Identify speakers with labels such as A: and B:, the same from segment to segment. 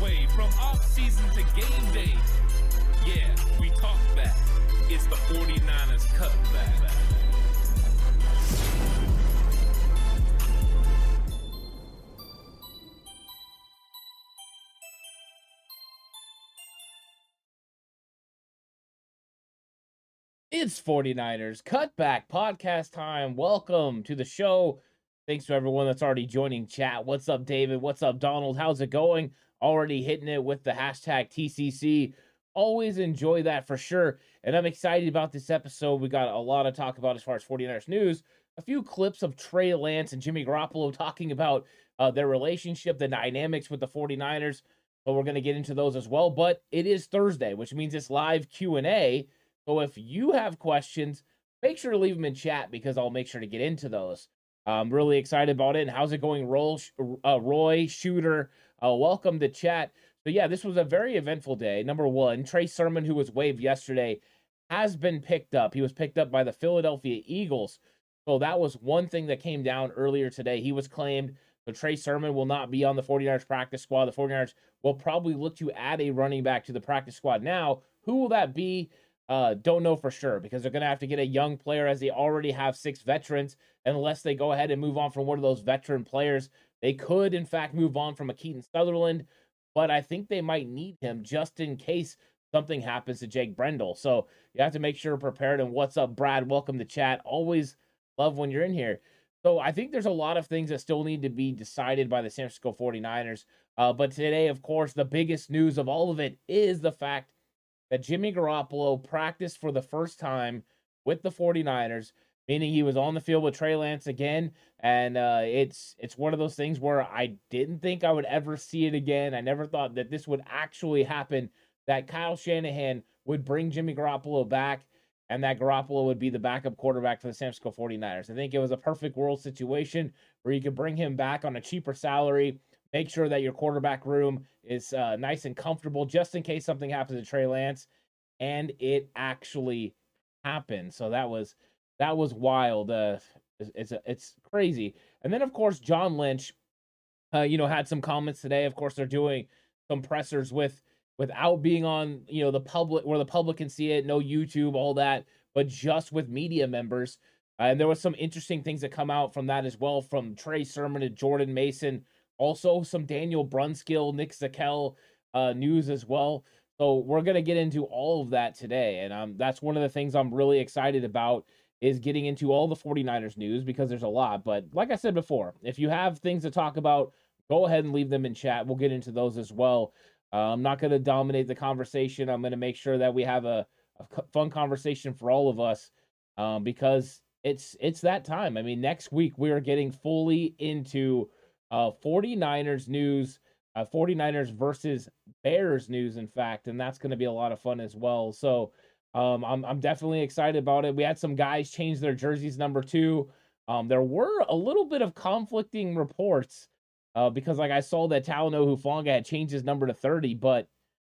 A: Way from off season to game day. Yeah, we talk back. It's the 49ers cutback.
B: It's 49ers Cutback Podcast time. Welcome to the show. Thanks to everyone that's already joining chat. What's up, David? What's up, Donald? How's it going? Already hitting it with the hashtag TCC. Always enjoy that for sure. And I'm excited about this episode. We got a lot to talk about as far as 49ers news. A few clips of Trey Lance and Jimmy Garoppolo talking about uh, their relationship, the dynamics with the 49ers. But we're going to get into those as well. But it is Thursday, which means it's live Q&A. So if you have questions, make sure to leave them in chat because I'll make sure to get into those. I'm really excited about it. And how's it going, Roll, uh, Roy Shooter? Uh, welcome to chat. So yeah, this was a very eventful day. Number one, Trey Sermon, who was waived yesterday, has been picked up. He was picked up by the Philadelphia Eagles. So that was one thing that came down earlier today. He was claimed. So Trey Sermon will not be on the 49ers practice squad. The 49ers will probably look to add a running back to the practice squad. Now, who will that be? Uh, don't know for sure because they're going to have to get a young player as they already have six veterans. Unless they go ahead and move on from one of those veteran players, they could, in fact, move on from a Keaton Sutherland. But I think they might need him just in case something happens to Jake Brendel. So you have to make sure prepared. And what's up, Brad? Welcome to chat. Always love when you're in here. So I think there's a lot of things that still need to be decided by the San Francisco 49ers. Uh, but today, of course, the biggest news of all of it is the fact that Jimmy Garoppolo practiced for the first time with the 49ers, meaning he was on the field with Trey Lance again. And uh, it's it's one of those things where I didn't think I would ever see it again. I never thought that this would actually happen, that Kyle Shanahan would bring Jimmy Garoppolo back and that Garoppolo would be the backup quarterback for the San Francisco 49ers. I think it was a perfect world situation where you could bring him back on a cheaper salary Make sure that your quarterback room is uh, nice and comfortable just in case something happens to Trey Lance. And it actually happened. So that was that was wild. Uh, it's it's, it's crazy. And then of course John Lynch, uh, you know, had some comments today. Of course, they're doing some pressers with without being on you know the public where the public can see it, no YouTube, all that, but just with media members. Uh, and there was some interesting things that come out from that as well, from Trey Sermon to Jordan Mason also, some Daniel Brunskill, Nick Zakelj uh, news as well. So we're gonna get into all of that today, and um, that's one of the things I'm really excited about is getting into all the 49ers news because there's a lot. But like I said before, if you have things to talk about, go ahead and leave them in chat. We'll get into those as well. Uh, I'm not going to dominate the conversation. I'm going to make sure that we have a, a, fun conversation for all of us um, because it's it's that time. I mean, next week we are getting fully into uh, 49ers news. uh, 49ers versus Bears news, in fact, and that's going to be a lot of fun as well. So um, I'm, I'm definitely excited about it. We had some guys change their jerseys number two. Um, there were a little bit of conflicting reports uh, because, like, I saw that Talanoa Hufanga had changed his number to 30, but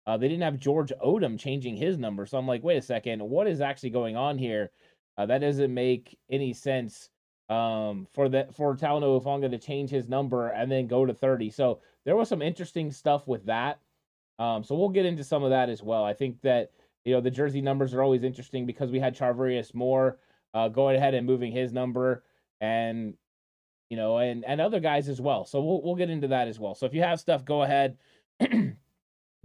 B: uh, they didn't have George Odum changing his number. So I'm like, wait a second, what is actually going on here? Uh, that doesn't make any sense um, for that for Talanoa Hufanga to change his number and then go to 30. So there was some interesting stuff with that. Um, so we'll get into some of that as well. I think that you know the jersey numbers are always interesting because we had Charvarius Moore uh, going ahead and moving his number, and you know, and and other guys as well. So we'll we'll get into that as well. So if you have stuff, go ahead.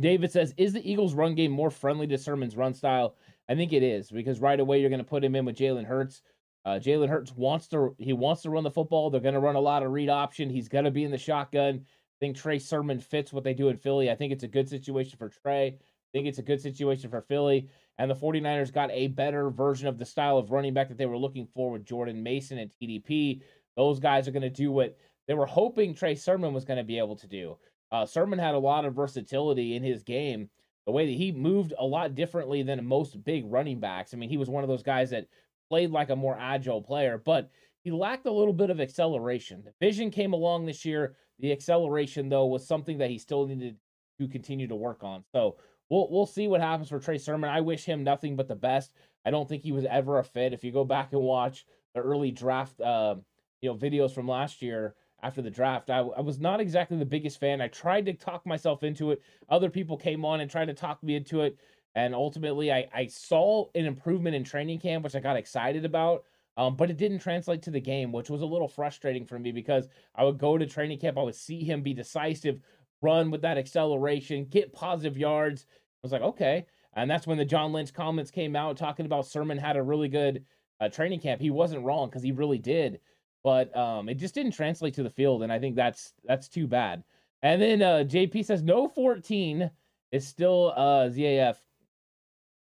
B: David says, "Is the Eagles' run game more friendly to Sermon's run style?" I think it is because right away you're going to put him in with Jalen Hurts. Uh, Jalen Hurts wants to he wants to run the football. They're going to run a lot of read option. He's going to be in the shotgun. I think Trey Sermon fits what they do in Philly. I think it's a good situation for Trey. I think it's a good situation for Philly. And the 49ers got a better version of the style of running back that they were looking for with Jordan Mason and TDP. Those guys are going to do what they were hoping Trey Sermon was going to be able to do. Uh, Sermon had a lot of versatility in his game. The way that he moved a lot differently than most big running backs. I mean, he was one of those guys that played like a more agile player, but he lacked a little bit of acceleration. The vision came along this year. The acceleration, though, was something that he still needed to continue to work on. So we'll we'll see what happens for Trey Sermon. I wish him nothing but the best. I don't think he was ever a fit. If you go back and watch the early draft, uh, you know, videos from last year after the draft, I, I was not exactly the biggest fan. I tried to talk myself into it. Other people came on and tried to talk me into it, and ultimately, I I saw an improvement in training camp, which I got excited about. Um, but it didn't translate to the game, which was a little frustrating for me because I would go to training camp, I would see him be decisive, run with that acceleration, get positive yards. I was like, okay. And that's when the John Lynch comments came out talking about Sermon had a really good uh, training camp. He wasn't wrong because he really did, but um, it just didn't translate to the field, and I think that's that's too bad. And then uh, JP says no 14 is still uh, ZAF.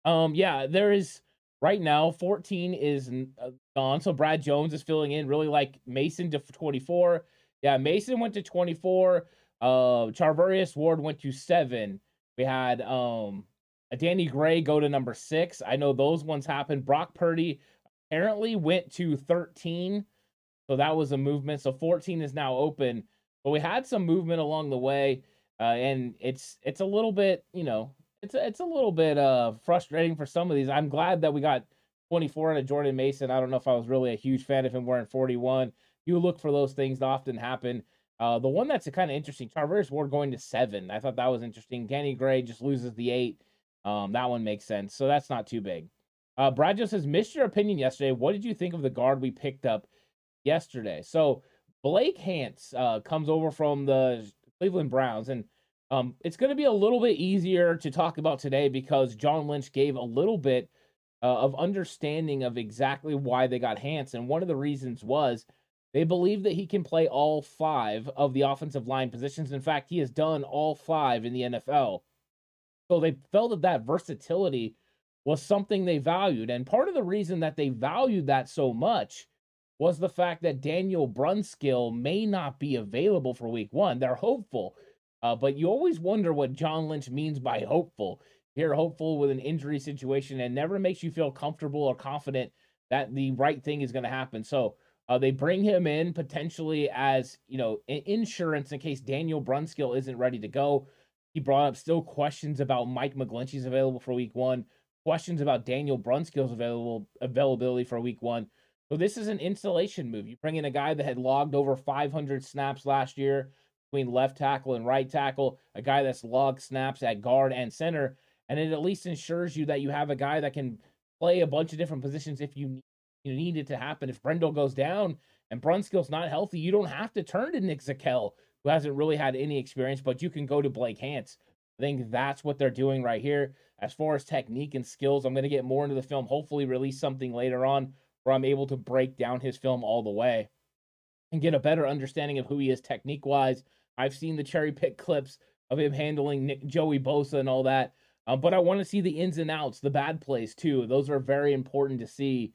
B: Um, yeah, there is right now 14 is uh, gone. So Brad Jones is filling in, really like Mason to 24. Yeah, Mason went to 24. Uh, Charvarius Ward went to seven. We had um Danny Gray go to number six. I know those ones happened. Brock Purdy apparently went to 13. So that was a movement. So 14 is now open. But we had some movement along the way. Uh, and it's it's a little bit, you know, it's a, it's a little bit uh frustrating for some of these. I'm glad that we got 24 out of Jordan Mason. I don't know if I was really a huge fan of him wearing 41. You look for those things to often happen. Uh, the one that's kind of interesting, Charvarius Ward going to seven. I thought that was interesting. Danny Gray just loses the eight. Um, that one makes sense. So that's not too big. Uh, Brad just says, missed your opinion yesterday. What did you think of the guard we picked up yesterday? So Blake Hance uh, comes over from the Cleveland Browns, and um, it's going to be a little bit easier to talk about today because John Lynch gave a little bit uh, of understanding of exactly why they got Hance. And one of the reasons was they believe that he can play all five of the offensive line positions. In fact, he has done all five in the NFL. So they felt that that versatility was something they valued. And part of the reason that they valued that so much was the fact that Daniel Brunskill may not be available for week one. They're hopeful uh, but you always wonder what John Lynch means by hopeful. You're hopeful with an injury situation and never makes you feel comfortable or confident that the right thing is going to happen. So uh, they bring him in potentially as you know insurance in case Daniel Brunskill isn't ready to go. He brought up still questions about Mike McGlinchey's available for week one, questions about Daniel Brunskill's available availability for week one. So this is an installation move. You bring in a guy that had logged over 500 snaps last year, between left tackle and right tackle, a guy that's log snaps at guard and center, and it at least ensures you that you have a guy that can play a bunch of different positions if you, you need it to happen. If Brendel goes down and Brunskill's not healthy, you don't have to turn to Nick Zakelj, who hasn't really had any experience, but you can go to Blake Hance. I think that's what they're doing right here. As far as technique and skills, I'm going to get more into the film, hopefully, release something later on where I'm able to break down his film all the way and get a better understanding of who he is technique wise, I've seen the cherry pick clips of him handling Nick, Joey Bosa and all that. Um, but I want to see the ins and outs, the bad plays too. Those are very important to see.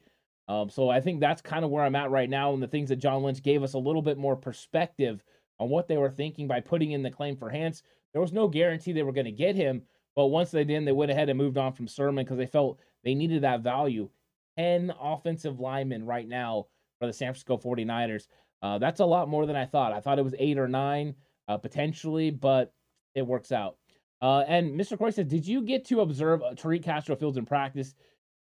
B: Um, so I think that's kind of where I'm at right now, and the things that John Lynch gave us a little bit more perspective on what they were thinking by putting in the claim for Hance. There was no guarantee they were going to get him, but once they did, they went ahead and moved on from Sermon because they felt they needed that value. 10 offensive linemen right now for the San Francisco 49ers. Uh, that's a lot more than I thought. I thought it was eight or nine uh, potentially, but it works out. Uh, and Mr. Corey says, Did you get to observe uh, Tariq Castro Fields in practice?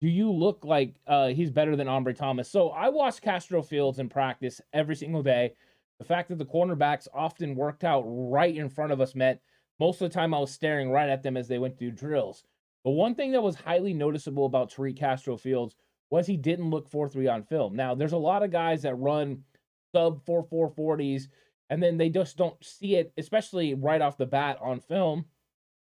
B: Do you look like uh, he's better than Ambry Thomas? So I watched Castro Fields in practice every single day. The fact that the cornerbacks often worked out right in front of us meant most of the time I was staring right at them as they went through drills. But one thing that was highly noticeable about Tariq Castro Fields was he didn't look 4 3 on film. Now, there's a lot of guys that run sub 4 4 40s, and then they just don't see it, especially right off the bat on film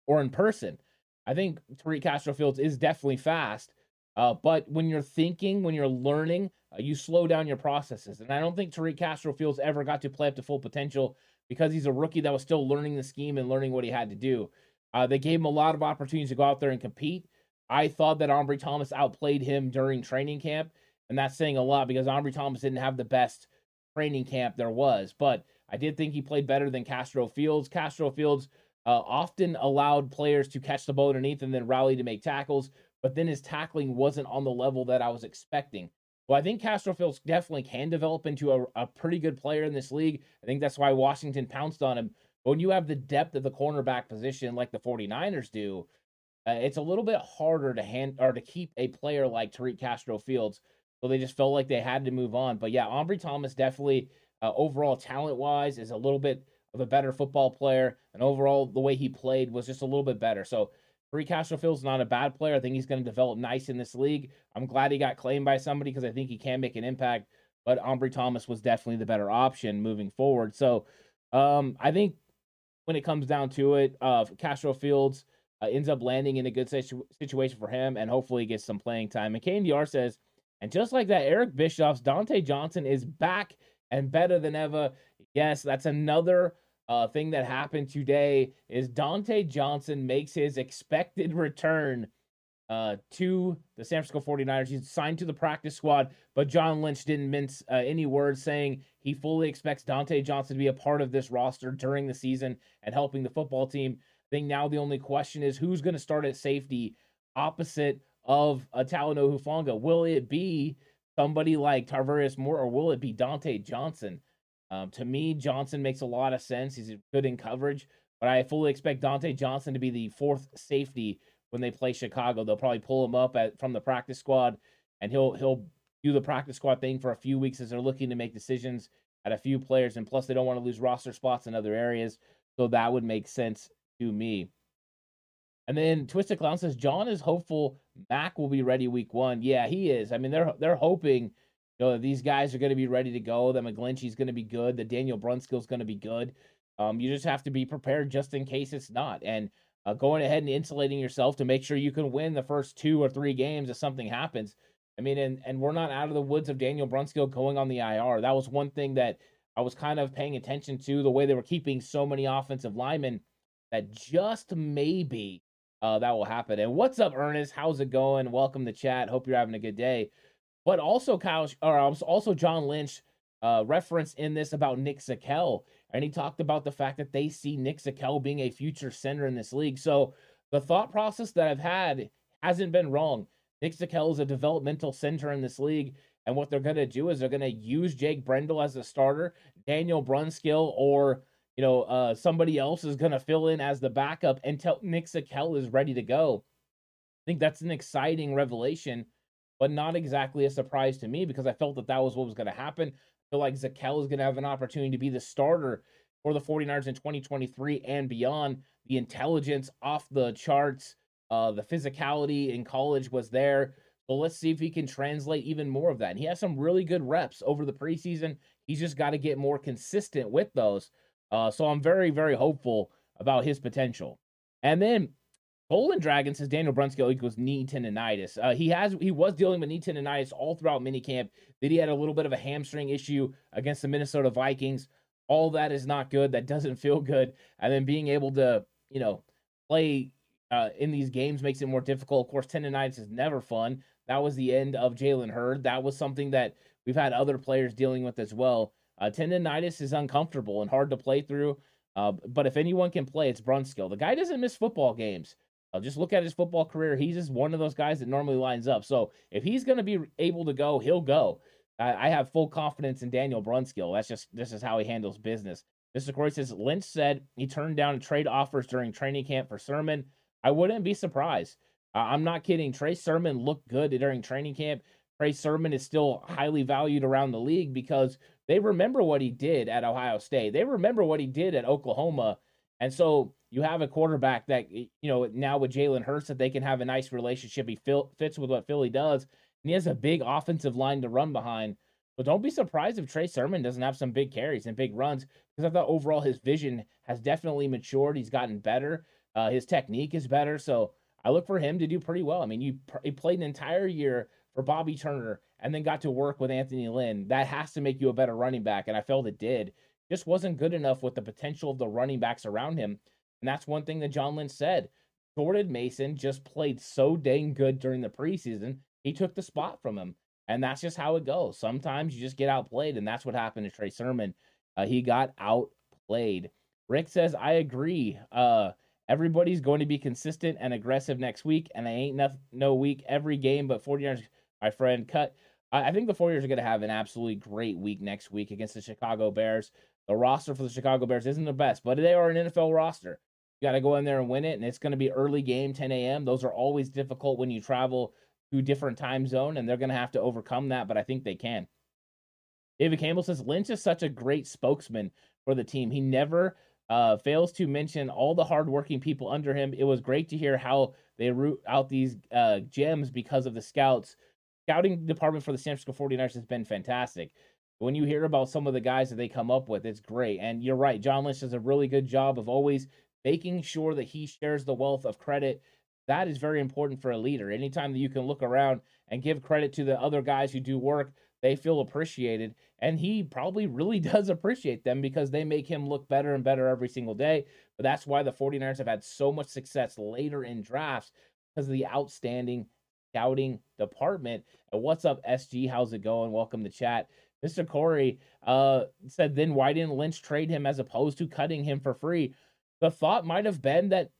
B: or in person. I think Tariq Castro Fields is definitely fast, uh, but when you're thinking, when you're learning, uh, you slow down your processes. And I don't think Tariq Castro Fields ever got to play up to full potential because he's a rookie that was still learning the scheme and learning what he had to do. Uh, they gave him a lot of opportunities to go out there and compete. I thought that Ambry Thomas outplayed him during training camp, and that's saying a lot because Ambry Thomas didn't have the best training camp there was. But I did think he played better than Castro Fields. Castro Fields uh, often allowed players to catch the ball underneath and then rally to make tackles, but then his tackling wasn't on the level that I was expecting. Well, I think Castro Fields definitely can develop into a, a pretty good player in this league. I think that's why Washington pounced on him. But when you have the depth of the cornerback position like the 49ers do, uh, it's a little bit harder to hand or to keep a player like Tariq Castro Fields. So they just felt like they had to move on. But yeah, Ambry Thomas definitely uh, overall talent wise is a little bit of a better football player, and overall the way he played was just a little bit better. So Tariq Castro Fields not a bad player. I think he's going to develop nice in this league. I'm glad he got claimed by somebody because I think he can make an impact. But Ambry Thomas was definitely the better option moving forward. So um, I think when it comes down to it, uh, Castro Fields uh, ends up landing in a good situ- situation for him, and hopefully gets some playing time. And KNDR says, and just like that, Eric Bischoff's Dante Johnson is back and better than ever. Yes, that's another uh, thing that happened today is Dante Johnson makes his expected return uh, to the San Francisco 49ers. He's signed to the practice squad, but John Lynch didn't mince uh, any words saying he fully expects Dante Johnson to be a part of this roster during the season and helping the football team. I think now the only question is who's going to start at safety opposite of a Talanoa Hufanga. Will it be somebody like Tarvarius Moore or will it be Dante Johnson? Um, to me, Johnson makes a lot of sense. He's good in coverage, but I fully expect Dante Johnson to be the fourth safety when they play Chicago. They'll probably pull him up at, from the practice squad, and he'll he'll do the practice squad thing for a few weeks as they're looking to make decisions at a few players, and plus they don't want to lose roster spots in other areas. So that would make sense to me. And then Twisted Clown says John is hopeful Mac will be ready week one. Yeah, he is. I mean, they're they're hoping you know, that these guys are going to be ready to go. That McGlinchey's going to be good. The Daniel Brunskill's going to be good. Um, you just have to be prepared just in case it's not. And uh, going ahead and insulating yourself to make sure you can win the first two or three games if something happens. I mean, and, and we're not out of the woods of Daniel Brunskill going on the IR. That was one thing that I was kind of paying attention to the way they were keeping so many offensive linemen that just maybe uh, that will happen. And what's up, Ernest? How's it going? Welcome to chat. Hope you're having a good day. But also Kyle or also John Lynch uh, referenced in this about Nick Zakelj, and he talked about the fact that they see Nick Zakelj being a future center in this league. So the thought process that I've had hasn't been wrong. Nick Zakelj is a developmental center in this league, and what they're going to do is they're going to use Jake Brendel as a starter, Daniel Brunskill, or you know uh, somebody else is going to fill in as the backup until Nick Zakelj is ready to go. I think that's an exciting revelation but not exactly a surprise to me because I felt that that was what was going to happen. I feel like Zakelj is going to have an opportunity to be the starter for the 49ers in 2023 and beyond. The intelligence off the charts, uh, the physicality in college was there. So let's see if he can translate even more of that. And he has some really good reps over the preseason. He's just got to get more consistent with those. Uh, so I'm very, very hopeful about his potential. And then Golden Dragon says Daniel Brunskill equals knee tendonitis. Uh, he has he was dealing with knee tendonitis all throughout minicamp. Then he had a little bit of a hamstring issue against the Minnesota Vikings. All that is not good. That doesn't feel good. And then being able to you know play uh, in these games makes it more difficult. Of course, tendonitis is never fun. That was the end of Jalen Hurd. That was something that we've had other players dealing with as well. Uh, tendonitis is uncomfortable and hard to play through. Uh, but if anyone can play, it's Brunskill. The guy doesn't miss football games. Uh, just look at his football career. He's just one of those guys that normally lines up. So if he's going to be able to go, he'll go. I, I, have full confidence in Daniel Brunskill. That's just this is how he handles business. Mr. Corey says Lynch said he turned down trade offers during training camp for Sermon. I wouldn't be surprised. Uh, I'm not kidding. Trey Sermon looked good during training camp. Trey Sermon is still highly valued around the league because they remember what he did at Ohio State. They remember what he did at Oklahoma. And so you have a quarterback that, you know, now with Jalen Hurts, that they can have a nice relationship. He fits with what Philly does. And he has a big offensive line to run behind. But don't be surprised if Trey Sermon doesn't have some big carries and big runs because I thought overall his vision has definitely matured. He's gotten better. Uh, his technique is better. So I look for him to do pretty well. I mean, you he played an entire year for Bobby Turner and then got to work with Anthony Lynn. That has to make you a better running back. And I felt it did. Just wasn't good enough with the potential of the running backs around him. And that's one thing that John Lynch said. Jordan Mason just played so dang good during the preseason. He took the spot from him. And that's just how it goes. Sometimes you just get outplayed. And that's what happened to Trey Sermon. Uh, he got outplayed. Rick says, I agree. Uh, everybody's going to be consistent and aggressive next week. And I ain't no, no week every game, but 49ers, my friend, cut. I, I think the 49ers are going to have an absolutely great week next week against the Chicago Bears. The roster for the Chicago Bears isn't the best, but they are an NFL roster. You got to go in there and win it, and it's going to be early game, 10 a.m. Those are always difficult when you travel to different time zone, and they're going to have to overcome that, but I think they can. David Campbell says Lynch is such a great spokesman for the team. He never uh, fails to mention all the hardworking people under him. It was great to hear how they root out these uh, gems because of the scouts. Scouting department for the San Francisco 49ers has been fantastic when you hear about some of the guys that they come up with, it's great. And you're right, John Lynch does a really good job of always making sure that he shares the wealth of credit. That is very important for a leader. Anytime that you can look around and give credit to the other guys who do work, they feel appreciated. And he probably really does appreciate them because they make him look better and better every single day. But that's why the 49ers have had so much success later in drafts because of the outstanding scouting department. And what's up, SG? How's it going? Welcome to chat. Mr. Corey uh, said, then why didn't Lynch trade him as opposed to cutting him for free? The thought might have been that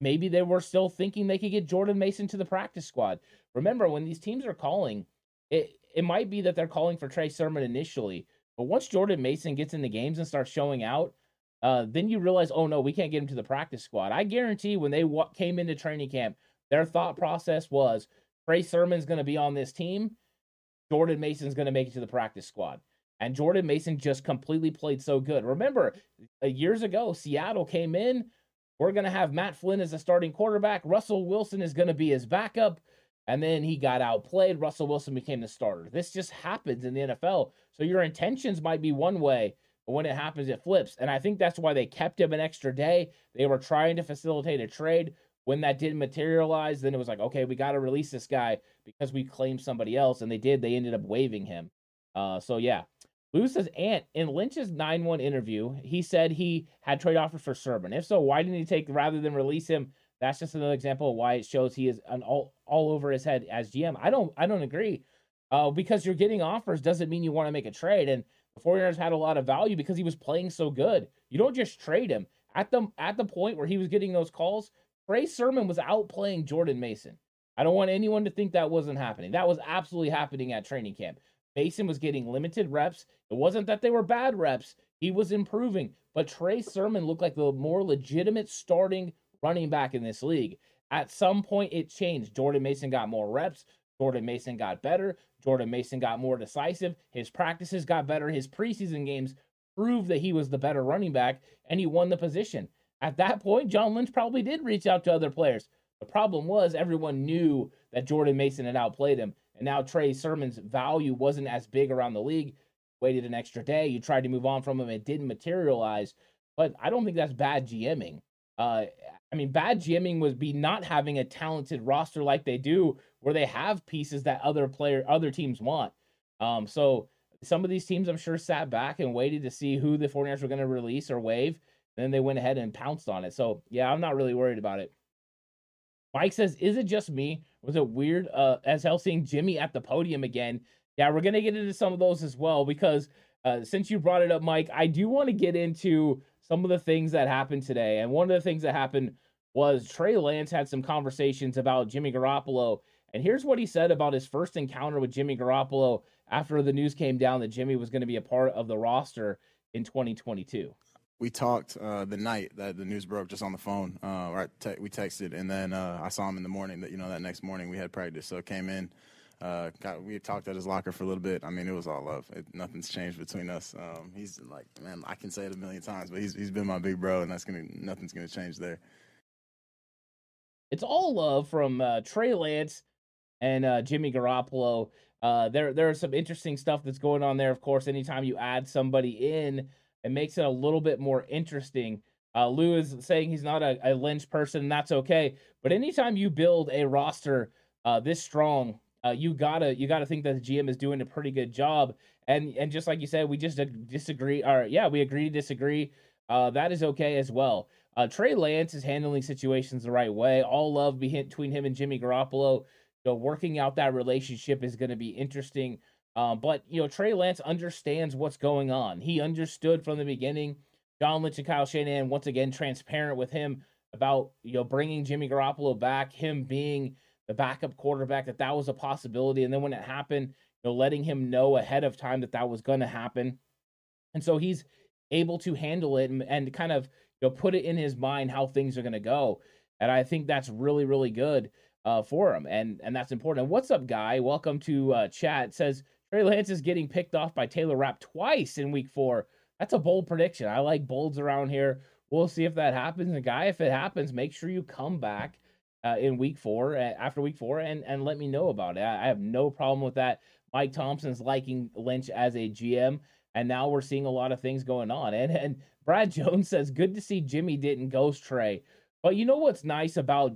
B: maybe they were still thinking they could get Jordan Mason to the practice squad. Remember, when these teams are calling, it, it might be that they're calling for Trey Sermon initially, but once Jordan Mason gets in the games and starts showing out, uh, then you realize, oh no, we can't get him to the practice squad. I guarantee when they w- came into training camp, their thought process was Trey Sermon's going to be on this team Jordan Mason's going to make it to the practice squad. And Jordan Mason just completely played so good. Remember, uh, years ago, Seattle came in. We're going to have Matt Flynn as a starting quarterback. Russell Wilson is going to be his backup. And then he got outplayed. Russell Wilson became the starter. This just happens in the NFL. So your intentions might be one way, but when it happens, it flips. And I think that's why they kept him an extra day. They were trying to facilitate a trade. When that didn't materialize, then it was like, okay, we got to release this guy because we claimed somebody else, and they did. They ended up waiving him. Uh, so yeah. Lou says, Ant, in Lynch's 9 1 interview, he said he had trade offers for Sermon. If so, why didn't he take rather than release him? That's just another example of why it shows he is an all, all over his head as GM. I don't I don't agree. Uh, because you're getting offers doesn't mean you want to make a trade. And the 49ers had a lot of value because he was playing so good. You don't just trade him. At the at the point where he was getting those calls, Trey Sermon was outplaying Jordan Mason. I don't want anyone to think that wasn't happening. That was absolutely happening at training camp. Mason was getting limited reps. It wasn't that they were bad reps, he was improving. But Trey Sermon looked like the more legitimate starting running back in this league. At some point, it changed. Jordan Mason got more reps. Jordan Mason got better. Jordan Mason got more decisive. His practices got better. His preseason games proved that he was the better running back and he won the position. At that point, John Lynch probably did reach out to other players. The problem was everyone knew that Jordan Mason had outplayed him, and now Trey Sermon's value wasn't as big around the league. Waited an extra day, you tried to move on from him, it didn't materialize. But I don't think that's bad GMing. Uh, I mean, bad GMing would be not having a talented roster like they do, where they have pieces that other player, other teams want. Um, so some of these teams, I'm sure, sat back and waited to see who the 49ers were going to release or waive. Then they went ahead and pounced on it. So yeah, I'm not really worried about it. Mike says, "Is it just me? Was it weird uh, as hell seeing Jimmy at the podium again?" Yeah, we're gonna get into some of those as well because uh, since you brought it up, Mike, I do want to get into some of the things that happened today. And one of the things that happened was Trey Lance had some conversations about Jimmy Garoppolo. And here's what he said about his first encounter with Jimmy Garoppolo after the news came down that Jimmy was going to be a part of the roster in 2022.
C: We talked uh, the night that the news broke just on the phone. Uh, or te- we texted, and then uh, I saw him in the morning. That you know that next morning we had practice, so came in. Uh, got, we talked at his locker for a little bit. I mean, it was all love. It, nothing's changed between us. Um, he's like, man, I can say it a million times, but he's he's been my big bro, and that's gonna nothing's gonna change there.
B: It's all love from uh, Trey Lance and uh, Jimmy Garoppolo. Uh, there, there's some interesting stuff that's going on there. Of course, anytime you add somebody in, it makes it a little bit more interesting. Uh, Lou is saying he's not a, a Lynch person, and that's okay. But anytime you build a roster uh, this strong, uh, you gotta you gotta think that the GM is doing a pretty good job. And and just like you said, we just disagree. Or yeah, we agree to disagree. Uh, that is okay as well. Uh, Trey Lance is handling situations the right way. All love between him and Jimmy Garoppolo know, working out that relationship is going to be interesting. Um, but you know, Trey Lance understands what's going on. He understood from the beginning. John Lynch and Kyle Shanahan once again transparent with him about you know bringing Jimmy Garoppolo back, him being the backup quarterback, that that was a possibility. And then when it happened, you know, letting him know ahead of time that that was going to happen, and so he's able to handle it and, and kind of you know put it in his mind how things are going to go. And I think that's really really good uh, for him, and and that's important. And what's up, guy? Welcome to uh, chat. It says Trey Lance is getting picked off by Taylor Rapp twice in Week Four. That's a bold prediction. I like bolds around here. We'll see if that happens. And guy, if it happens, make sure you come back uh, in Week Four after Week Four and and let me know about it. I, I have no problem with that. Mike Thompson's liking Lynch as a GM, and now we're seeing a lot of things going on. And and Brad Jones says, "Good to see Jimmy didn't ghost Trey." But you know what's nice about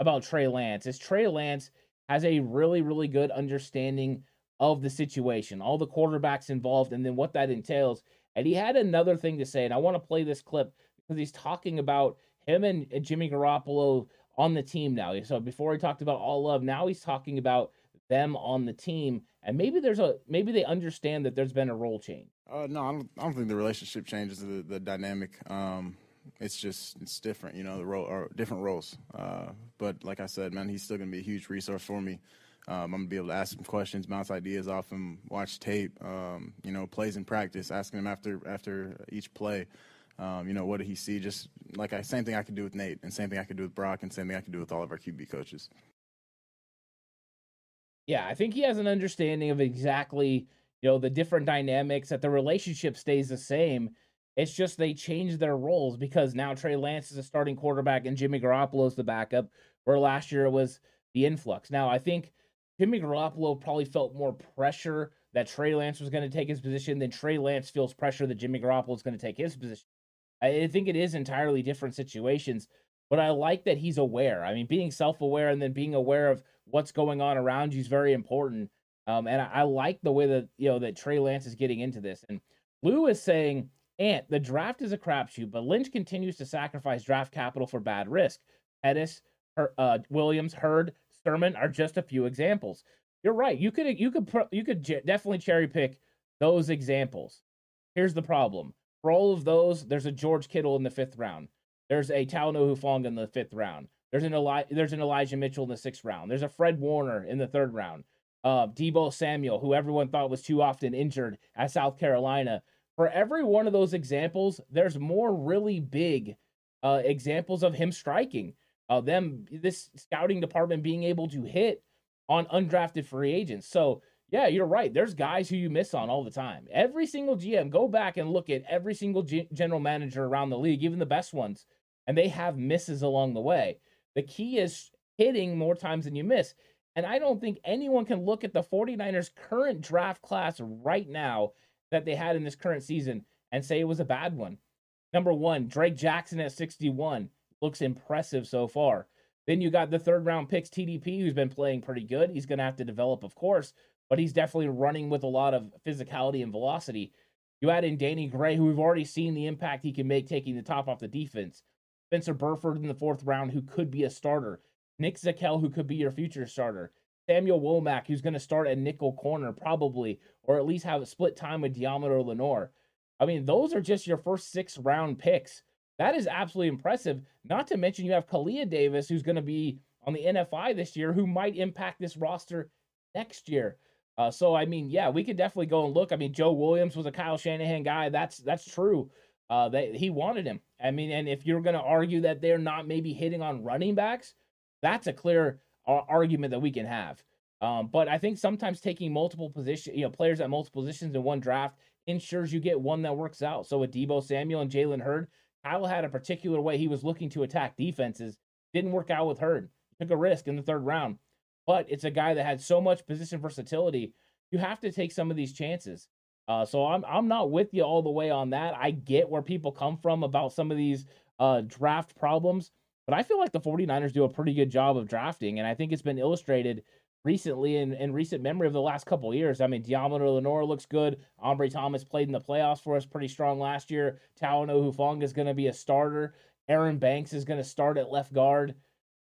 B: about Trey Lance is Trey Lance has a really, really good understanding of the situation, all the quarterbacks involved, and then what that entails. And he had another thing to say, and I want to play this clip because he's talking about him and Jimmy Garoppolo on the team now. So before he talked about all love, now he's talking about them on the team, and maybe there's a maybe they understand that there's been a role change.
C: Uh, no, I don't, I don't think the relationship changes the the dynamic. Um, it's just it's different, you know, the role or different roles. Uh, but like I said, man, he's still gonna be a huge resource for me. Um, I'm gonna be able to ask him questions, bounce ideas off him, watch tape, um, you know, plays in practice, asking him after after each play. Um, you know, what did he see? Just like I, same thing I could do with Nate, and same thing I could do with Brock, and same thing I could do with all of our QB coaches.
B: Yeah, I think he has an understanding of exactly, you know, the different dynamics. That the relationship stays the same it's just they change their roles because now Trey Lance is a starting quarterback and Jimmy Garoppolo is the backup, where last year it was the influx. Now, I think Jimmy Garoppolo probably felt more pressure that Trey Lance was going to take his position than Trey Lance feels pressure that Jimmy Garoppolo is going to take his position. I think it is entirely different situations, but I like that he's aware. I mean, being self aware and then being aware of what's going on around you is very important. Um, and I, I like the way that, you know, that Trey Lance is getting into this. And Lou is saying, "Ant, the draft is a crapshoot, but Lynch continues to sacrifice draft capital for bad risk. Pettis, uh, Williams, Hurd, Sermon are just a few examples. You're right. You could you could you could definitely cherry pick those examples. Here's the problem: for all of those, there's a George Kittle in the fifth round. There's a Talanoa Hufanga in the fifth round. There's an Eli- there's an Elijah Mitchell in the sixth round. There's a Fred Warner in the third round. Uh, Deebo Samuel, who everyone thought was too often injured at South Carolina, for every one of those examples, there's more really big uh, examples of him striking. Uh, them this scouting department being able to hit on undrafted free agents. So yeah, you're right. There's guys who you miss on all the time. Every single GM, go back and look at every single G- general manager around the league, even the best ones, and they have misses along the way. The key is hitting more times than you miss. And I don't think anyone can look at the 49ers current draft class right now that they had in this current season and say it was a bad one. Number one, Drake Jackson at 61 looks impressive so far. Then you got the third round picks, TDP, who's been playing pretty good. He's going to have to develop, of course, but he's definitely running with a lot of physicality and velocity. You add in Danny Gray, who we've already seen the impact he can make taking the top off the defense. Spencer Burford in the fourth round, who could be a starter. Nick Zakelj, who could be your future starter. Samuel Womack, who's going to start at nickel corner, probably, or at least have a split time with Deommodore Lenoir. I mean, those are just your first six round picks. That is absolutely impressive. Not to mention, you have Kalia Davis, who's going to be on the NFI this year, who might impact this roster next year. Uh, so I mean, yeah, we could definitely go and look. I mean, Joe Williams was a Kyle Shanahan guy. That's that's true. Uh, he wanted him. I mean, and if you're going to argue that they're not maybe hitting on running backs, that's a clear uh, argument that we can have. Um, but I think sometimes taking multiple position, you know, players at multiple positions in one draft ensures you get one that works out. So with Deebo Samuel and Jalen Hurd, Kyle had a particular way he was looking to attack defenses. Didn't work out with Hurd. Took a risk in the third round but it's a guy that had so much position versatility. You have to take some of these chances. Uh, so I'm I'm not with you all the way on that. I get where people come from about some of these uh, draft problems, but I feel like the 49ers do a pretty good job of drafting, and I think it's been illustrated recently in, in recent memory of the last couple years. I mean, Deommodore Lenoir looks good. Ambry Thomas played in the playoffs for us pretty strong last year. Talanoa Hufanga is going to be a starter. Aaron Banks is going to start at left guard.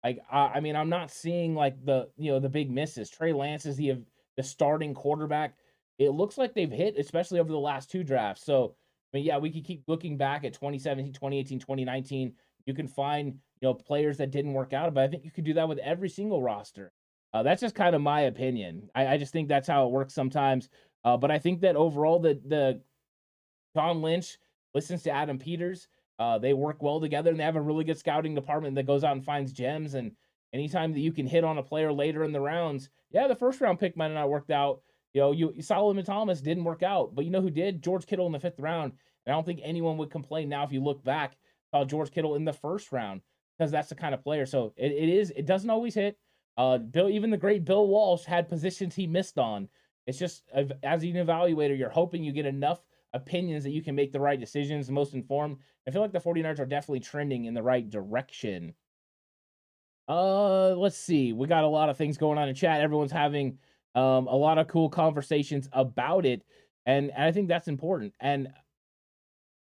B: Like I, I mean, I'm not seeing like the you know the big misses. Trey Lance is the the starting quarterback. It looks like they've hit, especially over the last two drafts. So, I mean, yeah, we could keep looking back at 2017, 2018, 2019. You can find you know players that didn't work out, but I think you could do that with every single roster. Uh, that's just kind of my opinion. I, I, just think that's how it works sometimes. Uh, but I think that overall, the the John Lynch listens to Adam Peters. Uh, they work well together and they have a really good scouting department that goes out and finds gems. And anytime that you can hit on a player later in the rounds, yeah, the first round pick might not worked out. You know, you Solomon Thomas didn't work out, but you know who did? George Kittle in the fifth round. And I don't think anyone would complain now if you look back about George Kittle in the first round because that's the kind of player. So it, it is. It doesn't always hit. Uh, Bill, even the great Bill Walsh had positions he missed on. It's just as an evaluator, you're hoping you get enough opinions that you can make the right decisions, the most informed. I feel like the 49ers are definitely trending in the right direction. Uh, let's see. We got a lot of things going on in chat. Everyone's having um, a lot of cool conversations about it, and, and I think that's important. And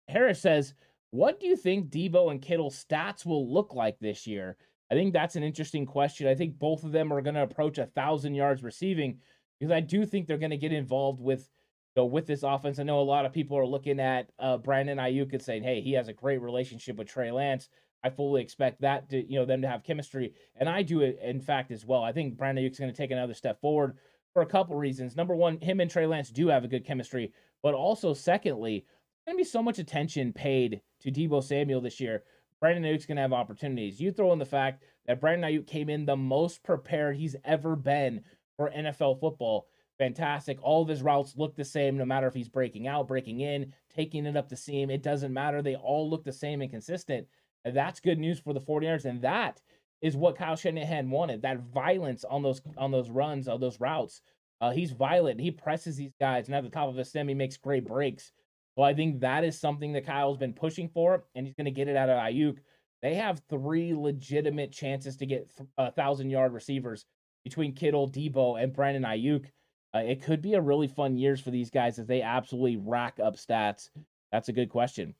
B: Harris says, "What do you think Deebo and Kittle stats will look like this year?" I think that's an interesting question. I think both of them are going to approach a thousand yards receiving because I do think they're going to get involved with you know, with this offense. I know a lot of people are looking at uh, Brandon Aiyuk and saying, "Hey, he has a great relationship with Trey Lance." I fully expect that to you know them to have chemistry, and I do it in fact as well. I think Brandon Aiyuk's going to take another step forward for a couple reasons. Number one, him and Trey Lance do have a good chemistry, but also secondly, there's going to be so much attention paid to Deebo Samuel this year. Brandon Aiyuk's going to have opportunities. You throw in the fact that Brandon Aiyuk came in the most prepared he's ever been for NFL football fantastic. All of his routes look the same, no matter if he's breaking out, breaking in, taking it up the seam. It doesn't matter. They all look the same and consistent. And that's good news for the 49ers. And that is what Kyle Shanahan wanted. That violence on those on those runs, on those routes. Uh, he's violent. He presses these guys, and at the top of his stem, he makes great breaks. So I think that is something that Kyle's been pushing for, and he's going to get it out of Aiyuk. They have three legitimate chances to get a thousand yard receivers between Kittle, Deebo, and Brandon Aiyuk. Uh, it could be a really fun years for these guys as they absolutely rack up stats. That's a good question.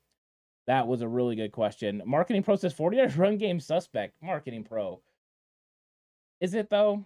B: That was a really good question. Marketing Pro says 49ers run game suspect. Marketing Pro. Is it though?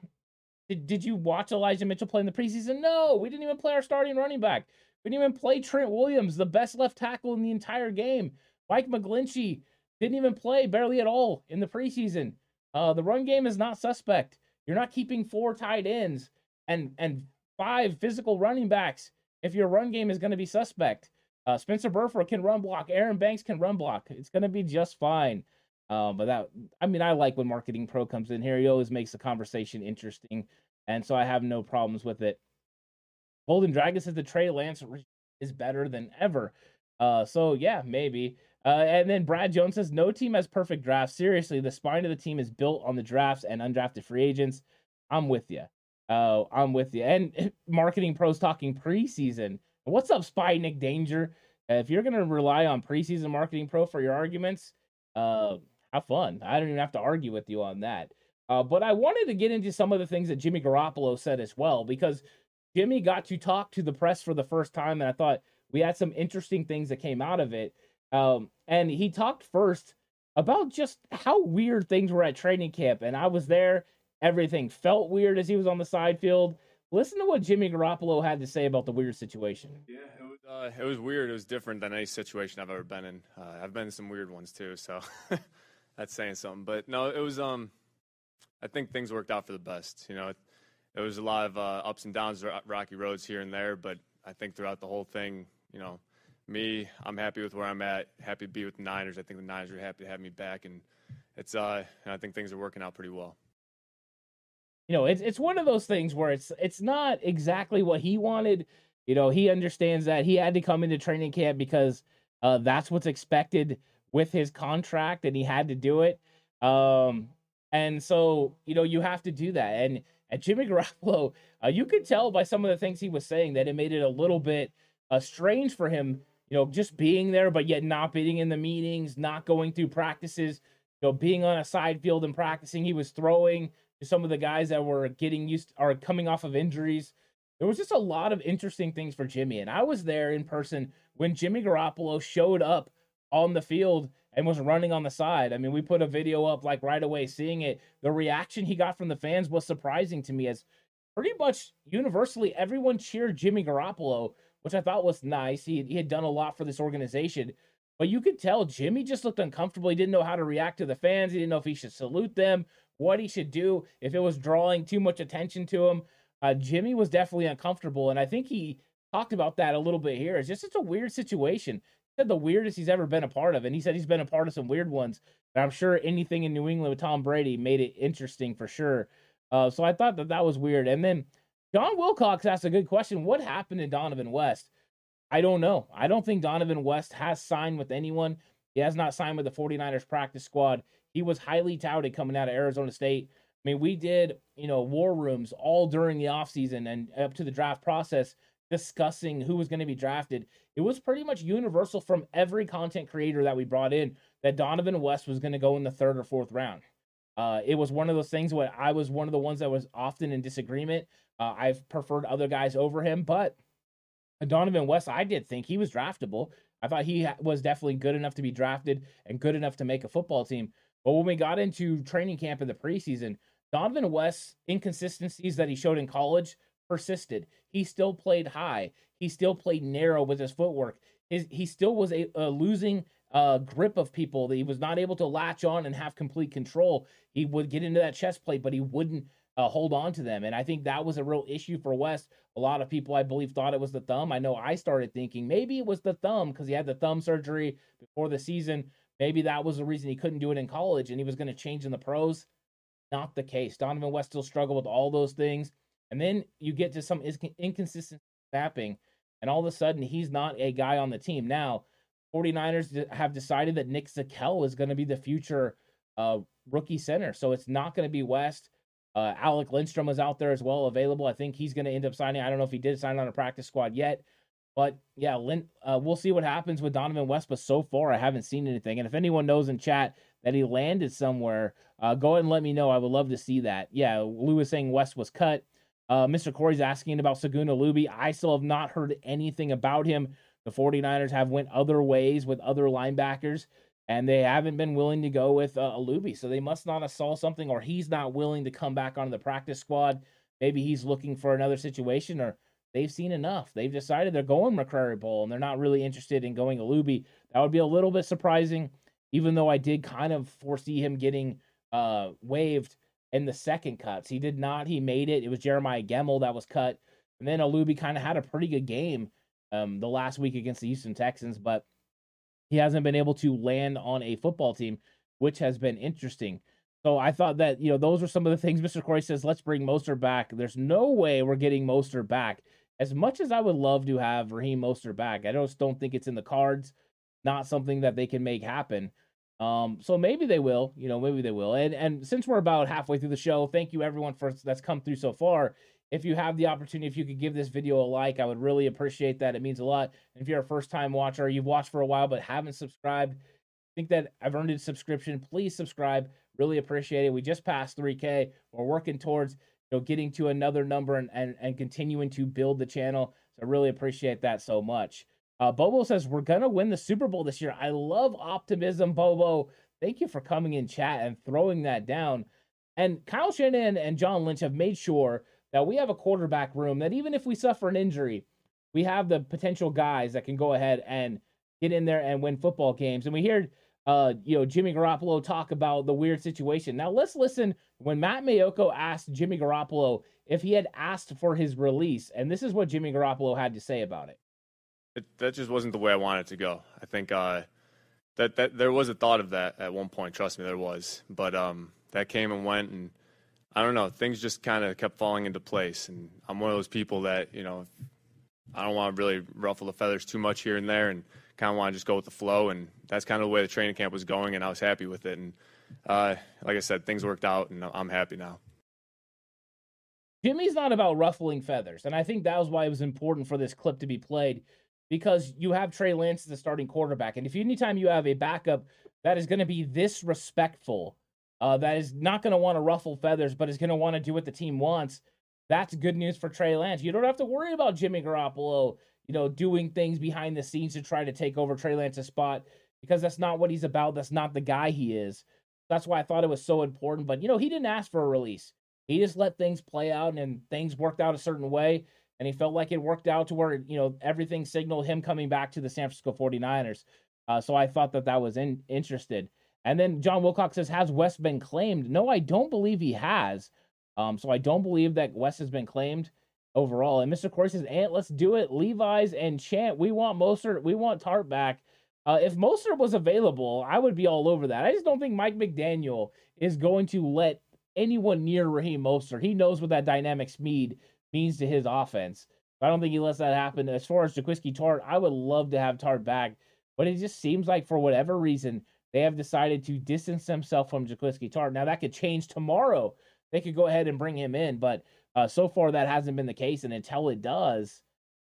B: Did, did you watch Elijah Mitchell play in the preseason? No, we didn't even play our starting running back. Didn't even play Trent Williams, the best left tackle in the entire game. Mike McGlinchey didn't even play barely at all in the preseason. Uh, the run game is not suspect. You're not keeping four tight ends and and five physical running backs if your run game is going to be suspect. Uh, Spencer Burford can run block. Aaron Banks can run block. It's going to be just fine. Um, but that, I mean, I like when Marketing Pro comes in here. He always makes the conversation interesting. And so I have no problems with it. Golden Dragon says the Trey Lance is better than ever. Uh, so yeah, maybe. Uh, and then Brad Jones says no team has perfect drafts. Seriously, the spine of the team is built on the drafts and undrafted free agents. I'm with you. Uh, I'm with you. And marketing pros talking preseason. What's up, Spy Nick Danger? If you're gonna rely on preseason marketing pro for your arguments, uh, have fun. I don't even have to argue with you on that. Uh, but I wanted to get into some of the things that Jimmy Garoppolo said as well, because Jimmy got to talk to the press for the first time, and I thought we had some interesting things that came out of it. Um, and he talked first about just how weird things were at training camp, and I was there everything felt weird as he was on the side field. Listen to what Jimmy Garoppolo had to say about the weird situation.
D: Yeah, it was, uh, it was weird. It was different than any situation I've ever been in. Uh, I've been in some weird ones too, so that's saying something. But no, it was. Um, I think things worked out for the best. You know, it was a lot of uh, ups and downs, rocky roads here and there, but I think throughout the whole thing, you know, me, I'm happy with where I'm at. Happy to be with the Niners. I think the Niners are happy to have me back, and it's. Uh, and I think things are working out pretty well
B: you know, it's it's one of those things where it's it's not exactly what he wanted. You know, he understands that he had to come into training camp because uh, that's what's expected with his contract, and he had to do it. Um, and so, you know, you have to do that. And and Jimmy Garoppolo, uh, you could tell by some of the things he was saying that it made it a little bit uh, strange for him. You know, just being there, but yet not being in the meetings, not going through practices. You know, being on a side field and practicing, he was throwing to some of the guys that were getting used are coming off of injuries. There was just a lot of interesting things for Jimmy. And I was there in person when Jimmy Garoppolo showed up on the field and was running on the side. I mean, we put a video up like right away seeing it. The reaction he got from the fans was surprising to me as pretty much universally everyone cheered Jimmy Garoppolo, which I thought was nice. He, he had done a lot for this organization. But you could tell Jimmy just looked uncomfortable. He didn't know how to react to the fans. He didn't know if he should salute them what he should do if it was drawing too much attention to him. Uh, Jimmy was definitely uncomfortable, and I think he talked about that a little bit here. It's just such a weird situation. Said the weirdest he's ever been a part of, and he said he's been a part of some weird ones. And I'm sure anything in New England with Tom Brady made it interesting for sure. Uh, so I thought that that was weird. And then John Wilcox asked a good question: What happened to Dohnovan West? I don't know. I don't think Dohnovan West has signed with anyone. He has not signed with the 49ers practice squad. He was highly touted coming out of Arizona State. I mean, we did, you know, war rooms all during the offseason and up to the draft process discussing who was going to be drafted. It was pretty much universal from every content creator that we brought in that Dohnovan West was going to go in the third or fourth round. Uh, it was one of those things where I was one of the ones that was often in disagreement. Uh, I've preferred other guys over him, but Dohnovan West, I did think he was draftable. I thought he was definitely good enough to be drafted and good enough to make a football team. But when we got into training camp in the preseason, Dohnovan West's inconsistencies that he showed in college persisted. He still played high. He still played narrow with his footwork. His, he still was a, a losing uh, grip of people. That he was not able to latch on and have complete control. He would get into that chest plate, but he wouldn't uh, hold on to them. And I think that was a real issue for West. A lot of people, I believe, thought it was the thumb. I know I started thinking maybe it was the thumb because he had the thumb surgery before the season. Maybe that was the reason he couldn't do it in college and he was going to change in the pros. Not the case. Dohnovan West still struggled with all those things. And then you get to some inconsistent snapping, and all of a sudden he's not a guy on the team. Now, 49ers have decided that Nick Zakelj is going to be the future uh, rookie center. So it's not going to be West. Uh, Alec Lindstrom was out there as well, available. I think he's going to end up signing. I don't know if he did sign on a practice squad yet, but yeah, Lin, uh, we'll see what happens with Dohnovan West. But so far, I haven't seen anything. And if anyone knows in chat that he landed somewhere, uh, go ahead and let me know. I would love to see that. Yeah, Lou was saying West was cut. Uh, Mr. Corey's asking about Segun Olubi. I still have not heard anything about him. The 49ers have went other ways with other linebackers, and they haven't been willing to go with uh, Olubi. So they must not have saw something, or he's not willing to come back onto the practice squad. Maybe he's looking for another situation, or they've seen enough. They've decided they're going McCrary-Ball and they're not really interested in going Olubi. That would be a little bit surprising, even though I did kind of foresee him getting uh, waived in the second cuts. He did not. He made it. It was Jeremiah Gemmel that was cut. And then Olubi kind of had a pretty good game um, the last week against the Houston Texans, but he hasn't been able to land on a football team, which has been interesting. So I thought that, you know, those are some of the things Mr. Corey says, let's bring Mostert back. There's no way we're getting Mostert back. As much as I would love to have Raheem Mostert back, I just don't think it's in the cards. Not something that they can make happen. Um, so maybe they will, you know, maybe they will. And and since we're about halfway through the show, thank you everyone for that's come through so far. If you have the opportunity, if you could give this video a like, I would really appreciate that. It means a lot. And if you're a first time watcher, you've watched for a while but haven't subscribed, think that I've earned a subscription. Please subscribe. Really appreciate it. We just passed 3K. We're working towards you know getting to another number and, and, and continuing to build the channel. So I really appreciate that so much. Uh, Bobo says we're gonna win the Super Bowl this year. I love optimism, Bobo. Thank you for coming in chat and throwing that down. And Kyle Shanahan and John Lynch have made sure that we have a quarterback room that even if we suffer an injury, we have the potential guys that can go ahead and get in there and win football games. And we hear, uh, you know, Jimmy Garoppolo talk about the weird situation. Now let's listen when Matt Maiocco asked Jimmy Garoppolo if he had asked for his release, and this is what Jimmy Garoppolo had to say about it.
D: It that just wasn't the way I wanted to go. I think uh, that that there was a thought of that at one point. Trust me, there was. But um, that came and went, and I don't know. Things just kind of kept falling into place. And I'm one of those people that you know, I don't want to really ruffle the feathers too much here and there, and kind of want to just go with the flow. And that's kind of the way the training camp was going, and I was happy with it. And uh, like I said, things worked out, and I'm happy now.
B: Jimmy's not about ruffling feathers, and I think that was why it was important for this clip to be played because you have Trey Lance as the starting quarterback, and if anytime you have a backup that is going to be this respectful, uh, that is not going to want to ruffle feathers, but is going to want to do what the team wants, that's good news for Trey Lance. You don't have to worry about Jimmy Garoppolo, you know, doing things behind the scenes to try to take over Trey Lance's spot because that's not what he's about. That's not the guy he is. That's why I thought it was so important. But you know, he didn't ask for a release. He just let things play out and things worked out a certain way. And he felt like it worked out to where, you know, everything signaled him coming back to the San Francisco 49ers. Uh, so I thought that that was in, interested. And then John Wilcox says, Has West been claimed? No, I don't believe he has. Um, so I don't believe that West has been claimed overall. And Mr. Corey says, Ant, let's do it. Levi's and Chant, we want Mostert, we want Tartt back. Uh, if Mostert was available, I would be all over that. I just don't think Mike McDaniel is going to let anyone near Raheem Mostert. He knows what that dynamic speed means to his offense. I don't think he lets that happen. As far as Jaquiski Tartt, I would love to have Tartt back, but it just seems like for whatever reason they have decided to distance themselves from Jaquiski Tartt. Now that could change tomorrow. They could go ahead and bring him in, but uh, so far that hasn't been the case. And until it does,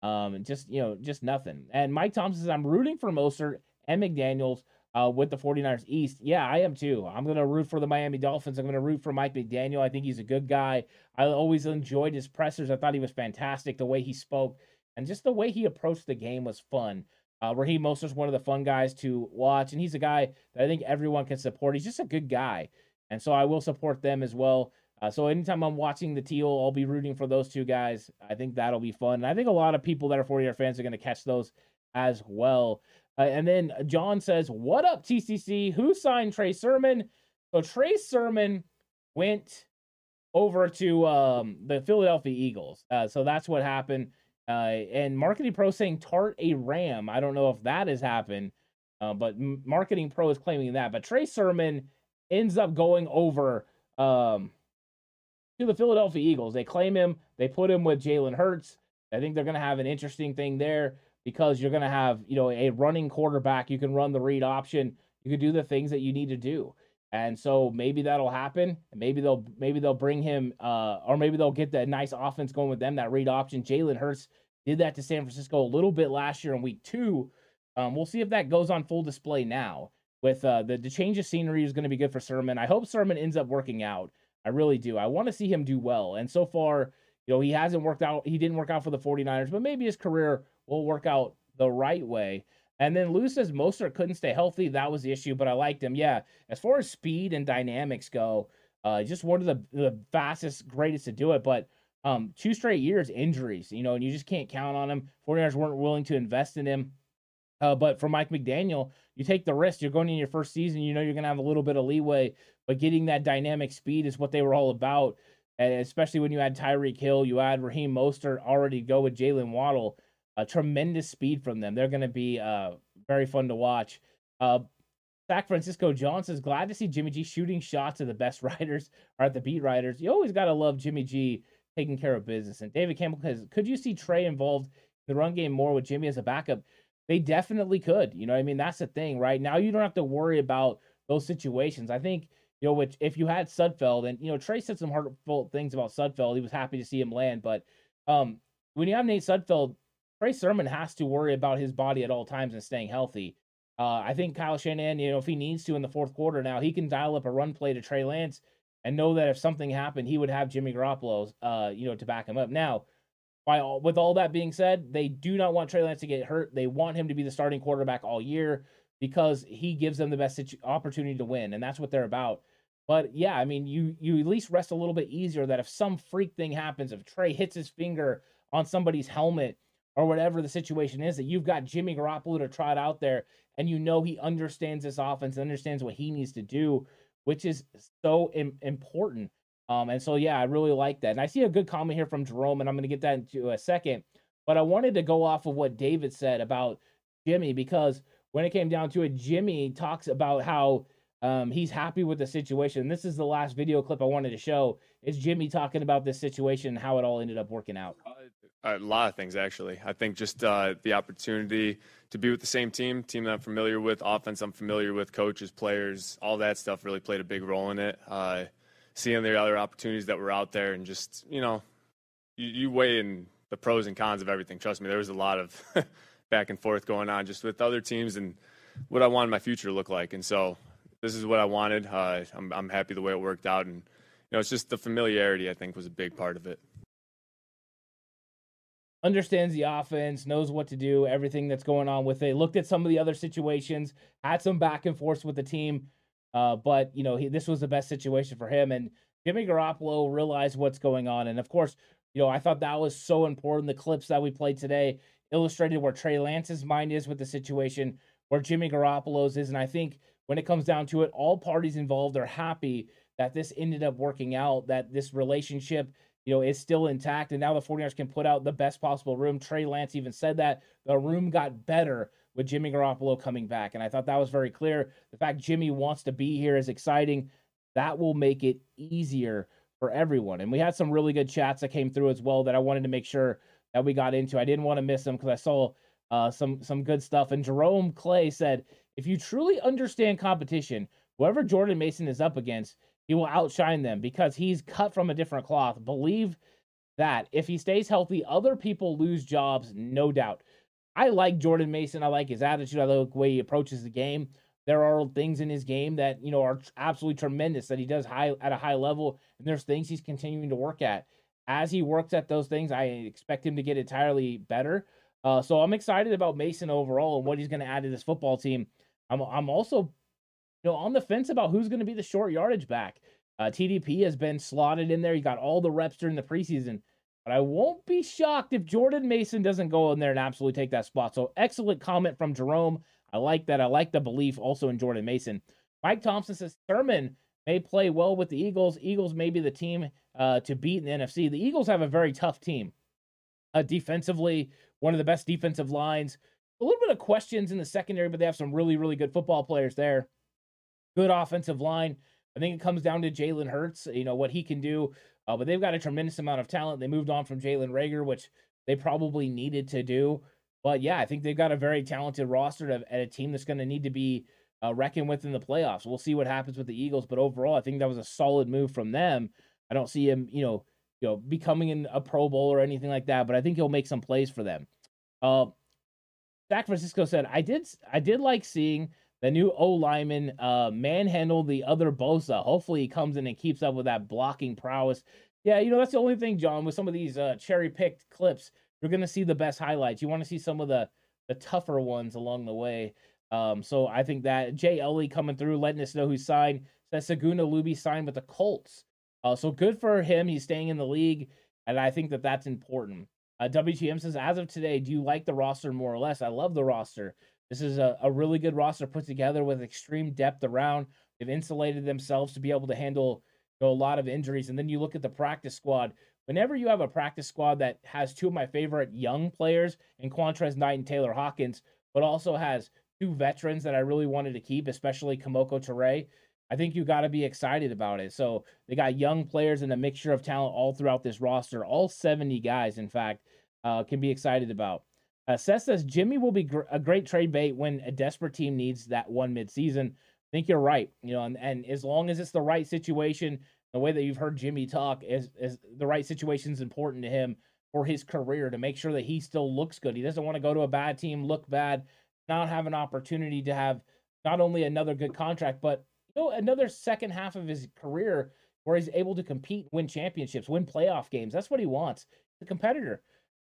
B: um, just you know, just nothing. And Mike Thompson says I'm rooting for Mostert and McDaniel's uh, with the 49ers East. Yeah, I am too. I'm going to root for the Miami Dolphins. I'm going to root for Mike McDaniel. I think he's a good guy. I always enjoyed his pressers. I thought he was fantastic. The way he spoke and just the way he approached the game was fun. Uh, Raheem Mostert's one of the fun guys to watch, and he's a guy that I think everyone can support. He's just a good guy, and so I will support them as well. Uh, so anytime I'm watching the teal, I'll be rooting for those two guys. I think that'll be fun. And I think a lot of people that are 49 fans are going to catch those as well. Uh, and then John says, What up, TCC? Who signed Trey Sermon? So Trey Sermon went over to um, the Philadelphia Eagles. Uh, so that's what happened. Uh, and Marketing Pro saying Tartt a Ram. I don't know if that has happened, uh, but Marketing Pro is claiming that. But Trey Sermon ends up going over um, to the Philadelphia Eagles. They claim him, they put him with Jalen Hurts. I think they're going to have an interesting thing there because you're going to have, you know, a running quarterback. You can run the read option. You can do the things that you need to do. And so maybe that'll happen. Maybe they'll maybe they'll bring him uh or maybe they'll get that nice offense going with them, that read option. Jalen Hurts did that to San Francisco a little bit last year in week two. Um, we'll see if that goes on full display now. With uh, the, the change of scenery is going to be good for Sermon. I hope Sermon ends up working out. I really do. I want to see him do well. And so far, you know, he hasn't worked out. He didn't work out for the 49ers, but maybe his career will work out the right way. And then Lou says Mostert couldn't stay healthy. That was the issue, but I liked him. Yeah, as far as speed and dynamics go, uh, just one of the, the fastest, greatest to do it. But um, two straight years injuries, you know, and you just can't count on him. 49ers weren't willing to invest in him. Uh, but for Mike McDaniel, you take the risk. You're going in your first season. You know you're going to have a little bit of leeway, but getting that dynamic speed is what they were all about. And especially when you add Tyreek Hill, you add Raheem Mostert, already go with Jaylen Waddle a tremendous speed from them. They're going to be uh, very fun to watch. Uh, Francisco Johnson is glad to see Jimmy G shooting shots at the best riders or at the beat riders. You always got to love Jimmy G taking care of business. And David Campbell says, could you see Trey involved in the run game more with Jimmy as a backup? They definitely could. You know, I mean, that's the thing, right? Now you don't have to worry about those situations. I think, you know, which if you had Sudfeld and, you know, Trey said some hurtful things about Sudfeld. He was happy to see him land. But um, when you have Nate Sudfeld, Trey Sermon has to worry about his body at all times and staying healthy. Uh, I think Kyle Shanahan, you know, if he needs to in the fourth quarter now, he can dial up a run play to Trey Lance and know that if something happened, he would have Jimmy Garoppolo, uh, you know, to back him up. Now, by all, with all that being said, they do not want Trey Lance to get hurt. They want him to be the starting quarterback all year because he gives them the best situ- opportunity to win, and that's what they're about. But yeah, I mean, you you at least rest a little bit easier that if some freak thing happens, if Trey hits his finger on somebody's helmet or whatever the situation is, that you've got Jimmy Garoppolo to trot out there, and you know he understands this offense, and understands what he needs to do, which is so Im- important. Um, and so yeah, I really like that. And I see a good comment here from Jerome, and I'm going to get that into a second. But I wanted to go off of what David said about Jimmy because when it came down to it, Jimmy talks about how um, he's happy with the situation. This is the last video clip I wanted to show. Is Jimmy talking about this situation and how it all ended up working out?
D: A lot of things, actually. I think just uh, the opportunity to be with the same team, team that I'm familiar with, offense I'm familiar with, coaches, players, all that stuff really played a big role in it. Uh, seeing the other opportunities that were out there, and just you know, you, you weigh in the pros and cons of everything. Trust me, there was a lot of back and forth going on just with other teams and what I wanted my future to look like. And so this is what I wanted. Uh, I'm, I'm happy the way it worked out. And, you know, it's just the familiarity, I think, was a big part of it.
B: Understands the offense, knows what to do, everything that's going on with it. Looked at some of the other situations, had some back and forth with the team. Uh, but, you know, he, this was the best situation for him. And Jimmy Garoppolo realized what's going on. And of course, you know, I thought that was so important. The clips that we played today illustrated where Trey Lance's mind is with the situation, where Jimmy Garoppolo's is. And I think when it comes down to it, all parties involved are happy that this ended up working out, that this relationship, you know, is still intact. And now the 49ers can put out the best possible room. Trey Lance even said that the room got better with Jimmy Garoppolo coming back. And I thought that was very clear. The fact Jimmy wants to be here is exciting. That will make it easier for everyone. And we had some really good chats that came through as well that I wanted to make sure that we got into. I didn't want to miss them because I saw uh, some some good stuff. And Jerome Clay said, if you truly understand competition, whoever Jordan Mason is up against, he will outshine them because he's cut from a different cloth. Believe that if he stays healthy, other people lose jobs, no doubt. I like Jordan Mason. I like his attitude. I like the way he approaches the game. There are things in his game that you know are absolutely tremendous that he does high at a high level, and there's things he's continuing to work at. As he works at those things, I expect him to get entirely better. Uh, so I'm excited about Mason overall and what he's going to add to this football team. I'm I'm also know on the fence about who's going to be the short yardage back. Uh, TDP has been slotted in there. He got all the reps during the preseason. But I won't be shocked if Jordan Mason doesn't go in there and absolutely take that spot. So excellent comment from Jerome. I like that. I like the belief also in Jordan Mason. Mike Thompson says Sermon may play well with the Eagles. Eagles may be the team uh, to beat in the NFC. The Eagles have a very tough team. Uh, defensively, one of the best defensive lines. A little bit of questions in the secondary, but they have some really, really good football players there. Good offensive line. I think it comes down to Jalen Hurts, you know, what he can do. Uh, but they've got a tremendous amount of talent. They moved on from Jalen Reagor, which they probably needed to do. But yeah, I think they've got a very talented roster at a team that's going to need to be uh, reckoned with in the playoffs. We'll see what happens with the Eagles, but overall, I think that was a solid move from them. I don't see him, you know, you know, becoming in a Pro Bowl or anything like that, but I think he'll make some plays for them. Uh, Francisco said, "I did, I did like seeing the new O lineman uh, manhandle the other Bosa. Hopefully, he comes in and keeps up with that blocking prowess." Yeah, you know, that's the only thing, John, with some of these uh, cherry picked clips you're to see the best highlights. You want to see some of the the tougher ones along the way. Um, so I think that Jay Ellie coming through, letting us know who signed. Says Segun Olubi signed with the Colts. Uh, so good for him. He's staying in the league, and I think that that's important. Uh, WTM says, as of today, do you like the roster more or less? I love the roster. This is a, a really good roster put together with extreme depth around. They've insulated themselves to be able to handle you know, a lot of injuries. And then you look at the practice squad whenever you have a practice squad that has two of my favorite young players in Qwuantrezz Knight and Taylor Hawkins, but also has two veterans that I really wanted to keep, especially Kemoko Turay, I think you got to be excited about it. So they got young players and a mixture of talent all throughout this roster. All 70 guys, in fact, uh, can be excited about. Uh, Seth says Jimmy will be gr- a great trade bait when a desperate team needs that one midseason. I think you're right. You know, and, and as long as it's the right situation, the way that you've heard Jimmy talk is is the right situation is important to him for his career to make sure that he still looks good. He doesn't want to go to a bad team, look bad, not have an opportunity to have not only another good contract, but you know another second half of his career where he's able to compete, win championships, win playoff games. That's what he wants. The competitor.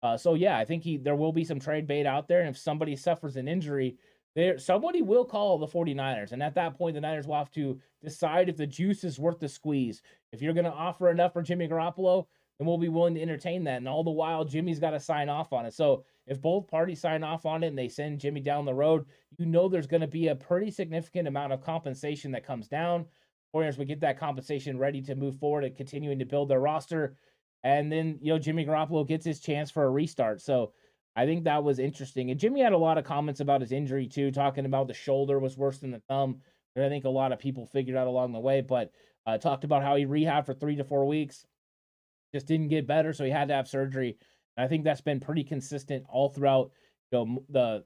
B: Uh, so yeah, I think he there will be some trade bait out there, and if somebody suffers an injury, there somebody will call the 49ers. And at that point, the Niners will have to decide if the juice is worth the squeeze. If you're going to offer enough for Jimmy Garoppolo, then we'll be willing to entertain that. And all the while, Jimmy's got to sign off on it. So if both parties sign off on it and they send Jimmy down the road, you know there's going to be a pretty significant amount of compensation that comes down. 49ers would get that compensation ready to move forward and continuing to build their roster. And then, you know, Jimmy Garoppolo gets his chance for a restart. So I think that was interesting. And Jimmy had a lot of comments about his injury too, talking about the shoulder was worse than the thumb. And I think a lot of people figured out along the way, but uh, talked about how he rehabbed for three to four weeks, just didn't get better, so he had to have surgery. And I think that's been pretty consistent all throughout you know, the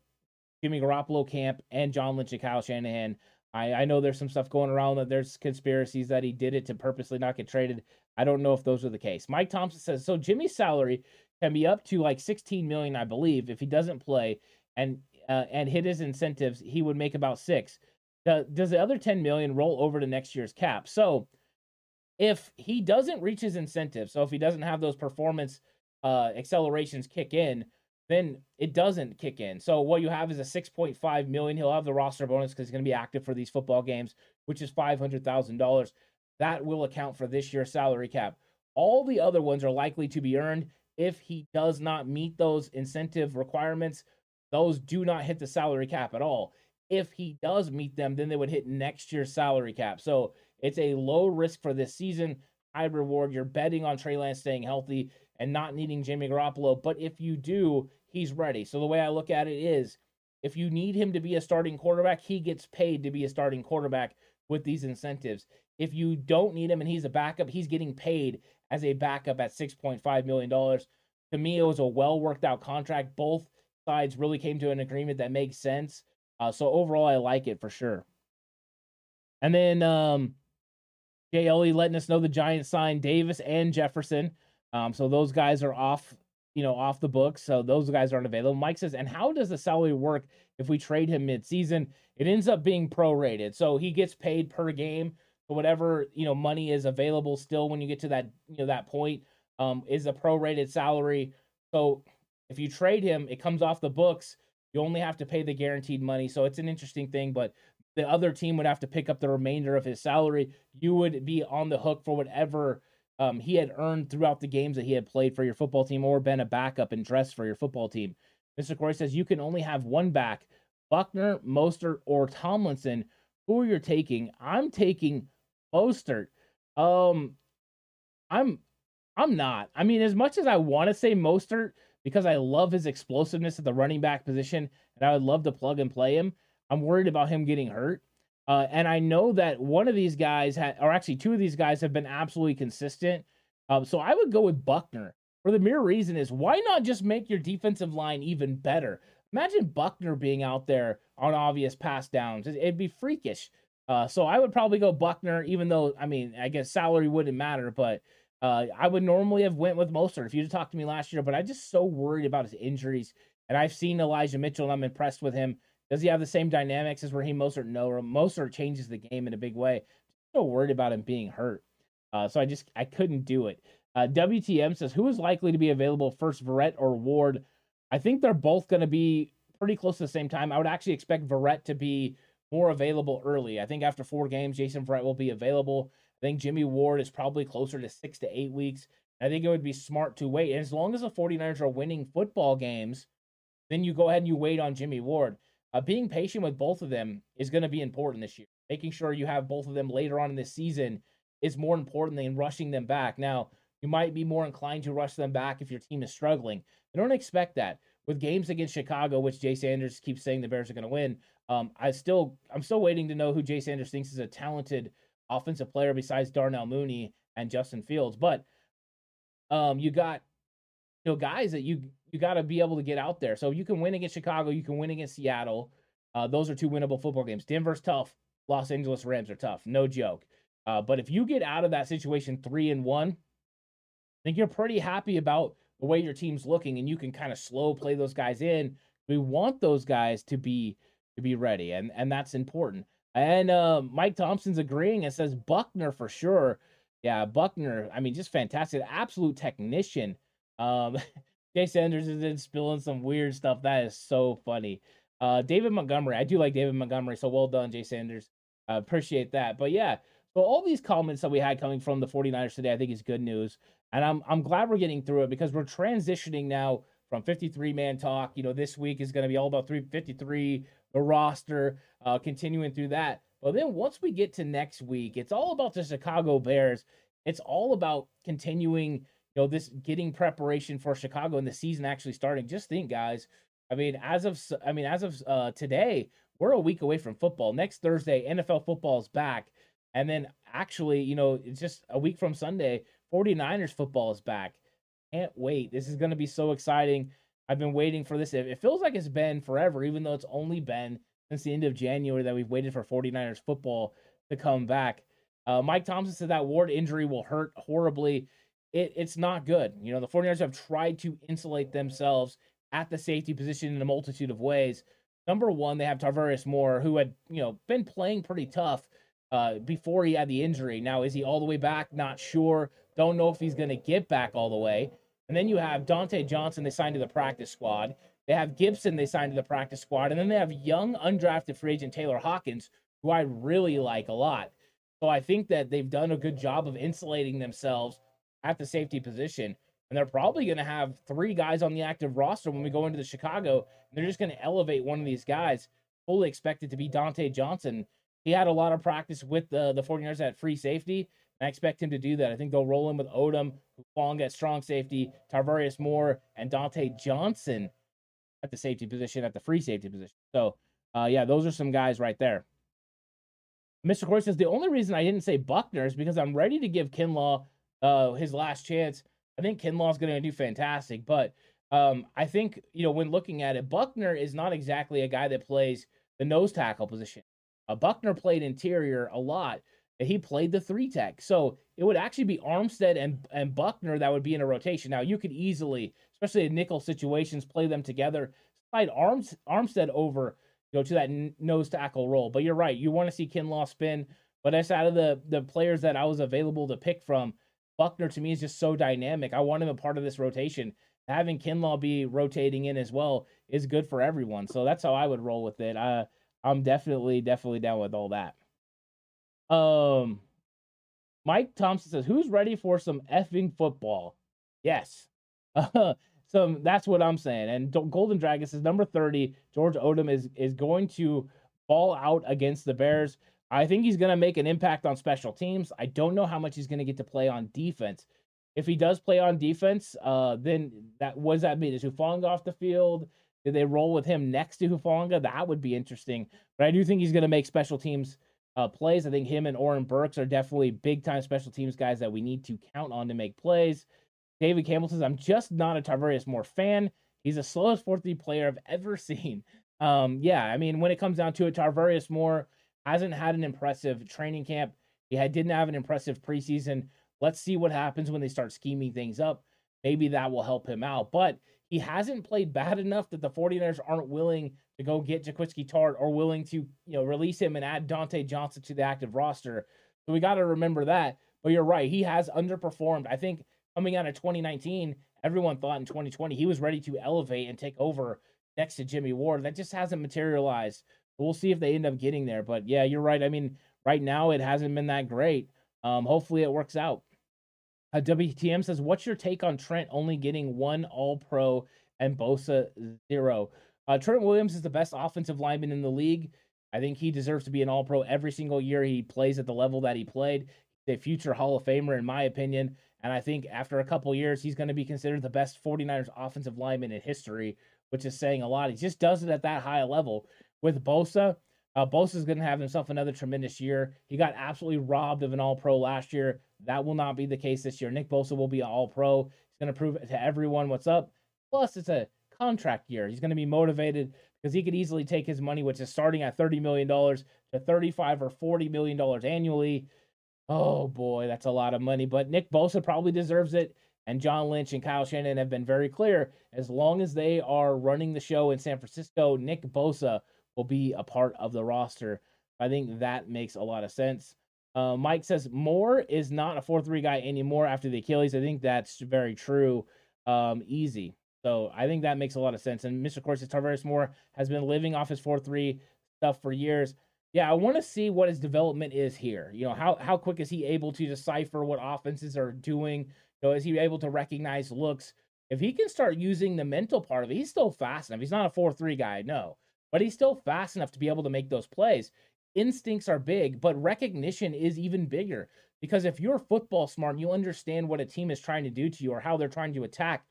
B: Jimmy Garoppolo camp and John Lynch and Kyle Shanahan. I, I know there's some stuff going around that there's conspiracies that he did it to purposely not get traded. I don't know if those are the case. Mike Thompson says so. Jimmy's salary can be up to like 16 million, I believe, if he doesn't play and uh, and hit his incentives, he would make about six. Does the other 10 million roll over to next year's cap? So if he doesn't reach his incentives, so if he doesn't have those performance uh, accelerations kick in, then it doesn't kick in. So what you have is a 6.5 million. He'll have the roster bonus because he's going to be active for these football games, which is $500,000. That will account for this year's salary cap. All the other ones are likely to be earned if he does not meet those incentive requirements, those do not hit the salary cap at all. If he does meet them, then they would hit next year's salary cap. So it's a low risk for this season, high reward. You're betting on Trey Lance staying healthy and not needing Jimmy Garoppolo. But if you do, he's ready. So the way I look at it is if you need him to be a starting quarterback, he gets paid to be a starting quarterback with these incentives. If you don't need him and he's a backup, he's getting paid as a backup at $6.5 million. To me, it was a well worked out contract. Both sides really came to an agreement that makes sense. Uh, so overall, I like it for sure. And then um, Jay Ellie letting us know the Giants signed Davis and Jefferson. Um, so those guys are off, you know, off the books. So those guys aren't available. Mike says, and how does the salary work if we trade him mid-season? It ends up being prorated, so he gets paid per game So whatever you know money is available still when you get to that you know that point um, is a prorated salary. So if you trade him, it comes off the books. You only have to pay the guaranteed money. So it's an interesting thing, but the other team would have to pick up the remainder of his salary. You would be on the hook for whatever um, he had earned throughout the games that he had played for your football team or been a backup and dressed for your football team. Mr. Corey says you can only have one back Buckner, Mostert, or Tomlinson. Who are you taking? I'm taking Mostert. Um, I'm I'm not. I mean, as much as I want to say Mostert because I love his explosiveness at the running back position and I would love to plug and play him, I'm worried about him getting hurt. Uh, and I know that one of these guys, had, or actually two of these guys, have been absolutely consistent. Um, so I would go with Buckner for the mere reason is why not just make your defensive line even better? Imagine Buckner being out there on obvious pass downs. It'd be freakish. Uh, so I would probably go Buckner, even though I mean I guess salary wouldn't matter, but uh, I would normally have went with Mostert if you'd talked to me last year. But I'm just so worried about his injuries, and I've seen Elijah Mitchell, and I'm impressed with him. Does he have the same dynamics as Raheem Mostert? No, Mostert changes the game in a big way. I'm so worried about him being hurt, uh, so I just I couldn't do it. Uh, WTM says who is likely to be available first, Verrett or Ward? I think they're both going to be pretty close to the same time. I would actually expect Verrett to be more available early. I think after four games, Jason Verrett will be available. I think Jimmy Ward is probably closer to six to eight weeks. I think it would be smart to wait. And as long as the 49ers are winning football games, then you go ahead and you wait on Jimmy Ward. Uh, being patient with both of them is going to be important this year. Making sure you have both of them later on in this season is more important than rushing them back. Now, you might be more inclined to rush them back if your team is struggling. I don't expect that. With games against Chicago, which Jay Sanders keeps saying the Bears are going to win, um, I still I'm still waiting to know who Jay Sanders thinks is a talented offensive player besides Darnell Mooney and Justin Fields. But um, you got you know guys that you you got to be able to get out there. So you can win against Chicago, you can win against Seattle. Uh, those are two winnable football games. Denver's tough. Los Angeles Rams are tough. No joke. Uh, but if you get out of that situation three and one, I think you're pretty happy about the way your team's looking, and you can kind of slow play those guys in. We want those guys to be to be ready, and and that's important. And uh, Mike Thompson's agreeing and says Buckner for sure. Yeah, Buckner. I mean, just fantastic, absolute technician. Um, Jay Sanders is in spilling some weird stuff. That is so funny. Uh, David Montgomery, I do like David Montgomery, so well done, Jay Sanders. Uh, appreciate that. But yeah, so all these comments that we had coming from the 49ers today, I think is good news. And I'm I'm glad we're getting through it because we're transitioning now from 53 man talk. You know, this week is going to be all about 353, the roster, uh, continuing through that. But then once we get to next week, it's all about the Chicago Bears. It's all about continuing, know, this getting preparation for Chicago and the season actually starting. Just think, guys. I mean, as of I mean, as of uh, today, we're a week away from football. Next Thursday, NFL football is back. And then actually, you know, it's just a week from Sunday, 49ers football is back. Can't wait. This is going to be so exciting. I've been waiting for this. It feels like it's been forever, even though it's only been since the end of January that we've waited for 49ers football to come back. Uh, Mike Thompson said that Ward injury will hurt horribly. It, it's not good. You know, the 49ers have tried to insulate themselves at the safety position in a multitude of ways. Number one, they have Tarvarius Moore, who had, you know, been playing pretty tough uh, before he had the injury. Now, is he all the way back? Not sure. Don't know if he's going to get back all the way. And then you have Dontae Johnson, they signed to the practice squad. They have Gibson, they signed to the practice squad. And then they have young, undrafted free agent Taylor Hawkins, who I really like a lot. So I think that they've done a good job of insulating themselves at the safety position. And they're probably going to have three guys on the active roster when we go into the Chicago. they're just going to elevate one of these guys. Fully expected to be Dontae Johnson. He had a lot of practice with the, the 49ers at free safety. I expect him to do that. I think they'll roll in with Odum, Hufanga at strong safety, Tarvarius Moore, and Dontae Johnson at the safety position, at the free safety position. So, uh, yeah, those are some guys right there. Mr. Corey says the only reason I didn't say Buckner is because I'm ready to give Kinlaw uh, his last chance. I think Kinlaw is going to do fantastic, but um, I think you know when looking at it, Buckner is not exactly a guy that plays the nose tackle position. Uh, Buckner played interior a lot, he played the three tech. So it would actually be Armstead and, and Buckner that would be in a rotation. Now you could easily, especially in nickel situations, play them together. Slide Arms Armstead over, you know, to that n- nose tackle role. But you're right, you want to see Kinlaw spin. But that's out of the the players that I was available to pick from, Buckner to me is just so dynamic. I want him a part of this rotation. Having Kinlaw be rotating in as well is good for everyone. So that's how I would roll with it. Uh, I'm definitely definitely down with all that. Um, Mike Thompson says, "Who's ready for some effing football?" Yes. So that's what I'm saying. And Golden Dragon says number 30, George Odum is is going to ball out against the Bears. I think he's going to make an impact on special teams. I don't know how much he's going to get to play on defense. If he does play on defense, uh, then that what does that mean? Is Hufanga off the field? Did they roll with him next to Hufanga? That would be interesting. But I do think he's going to make special teams uh, plays. I think him and Oren Burks are definitely big time special teams guys that we need to count on to make plays. David Campbell says, I'm just not a Tarvarius Moore fan. He's the slowest 4 3 player I've ever seen. Um, yeah, I mean, when it comes down to it, Tarvarius Moore hasn't had an impressive training camp. He had, didn't have an impressive preseason. Let's see what happens when they start scheming things up. Maybe that will help him out. But he hasn't played bad enough that the 49ers aren't willing to go get Jaquiski Tartt or willing to, you know, release him and add Dontae Johnson to the active roster. So we got to remember that. But you're right, he has underperformed. I think coming out of 2019, everyone thought in 2020 he was ready to elevate and take over next to Jimmy Ward. That just hasn't materialized. We'll see if they end up getting there. But yeah, you're right. I mean, right now it hasn't been that great. Um, hopefully it works out. Uh, WTM says, "What's your take on Trent only getting one All Pro and Bosa zero? Uh, Trent Williams is the best offensive lineman in the league. I think he deserves to be an All Pro every single year he plays at the level that he played. A future Hall of Famer, in my opinion. And I think after a couple years, he's going to be considered the best 49ers offensive lineman in history, which is saying a lot. He just does it at that high a level. With Bosa, uh, Bosa is going to have himself another tremendous year. He got absolutely robbed of an All Pro last year. That will not be the case this year. Nick Bosa will be an All Pro. He's going to prove to everyone what's up. Plus, it's a contract year. He's going to be motivated because he could easily take his money, which is starting at $30 million, to 35 or $40 million annually. Oh boy, that's a lot of money. But Nick Bosa probably deserves it. And John Lynch and Kyle Shanahan have been very clear. As long as they are running the show in San Francisco, Nick Bosa will be a part of the roster. I think that makes a lot of sense. Uh, Mike says Moore is not a 4 3 guy anymore after the Achilles. I think that's very true. Um, easy. So I think that makes a lot of sense. And Mr. Corsi Tarvarius Moore has been living off his 4 3 stuff for years. Yeah, I want to see what his development is here. You know, how how quick is he able to decipher what offenses are doing? You know, is he able to recognize looks? If he can start using the mental part of it, he's still fast enough. He's not a 4 3 guy, no, but he's still fast enough to be able to make those plays. Instincts are big, but recognition is even bigger. Because if you're football smart you understand what a team is trying to do to you or how they're trying to attack,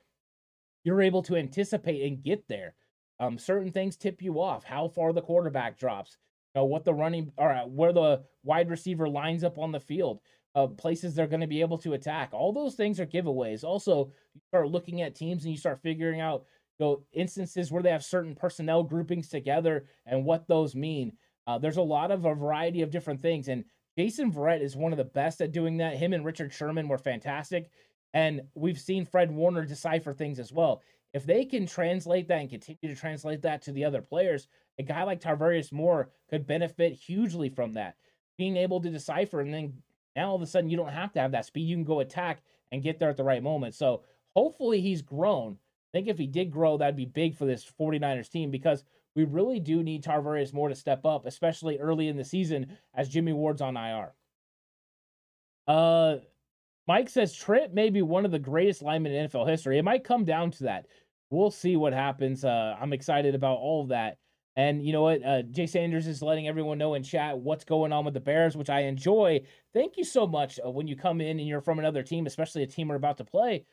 B: you're able to anticipate and get there. Um, certain things tip you off. How far the quarterback drops, you know, what the running or uh, where the wide receiver lines up on the field, uh, places they're going to be able to attack. All those things are giveaways. Also, you start looking at teams and you start figuring out know, instances where they have certain personnel groupings together and what those mean. Uh, there's a lot of a variety of different things, and Jason Verrett is one of the best at doing that. Him and Richard Sherman were fantastic. And we've seen Fred Warner decipher things as well. If they can translate that and continue to translate that to the other players, a guy like Tarvarius Moore could benefit hugely from that. Being able to decipher, and then now all of a sudden you don't have to have that speed. You can go attack and get there at the right moment. So hopefully he's grown. I think if he did grow, that'd be big for this 49ers team because we really do need Tarvarius Moore to step up, especially early in the season as Jimmy Ward's on IR. Uh, Mike says Trent may be one of the greatest linemen in NFL history. It might come down to that. We'll see what happens. Uh, I'm excited about all of that. And you know what? Uh, Jay Sanders is letting everyone know in chat what's going on with the Bears, which I enjoy. Thank you so much uh, when you come in and you're from another team, especially a team we're about to play.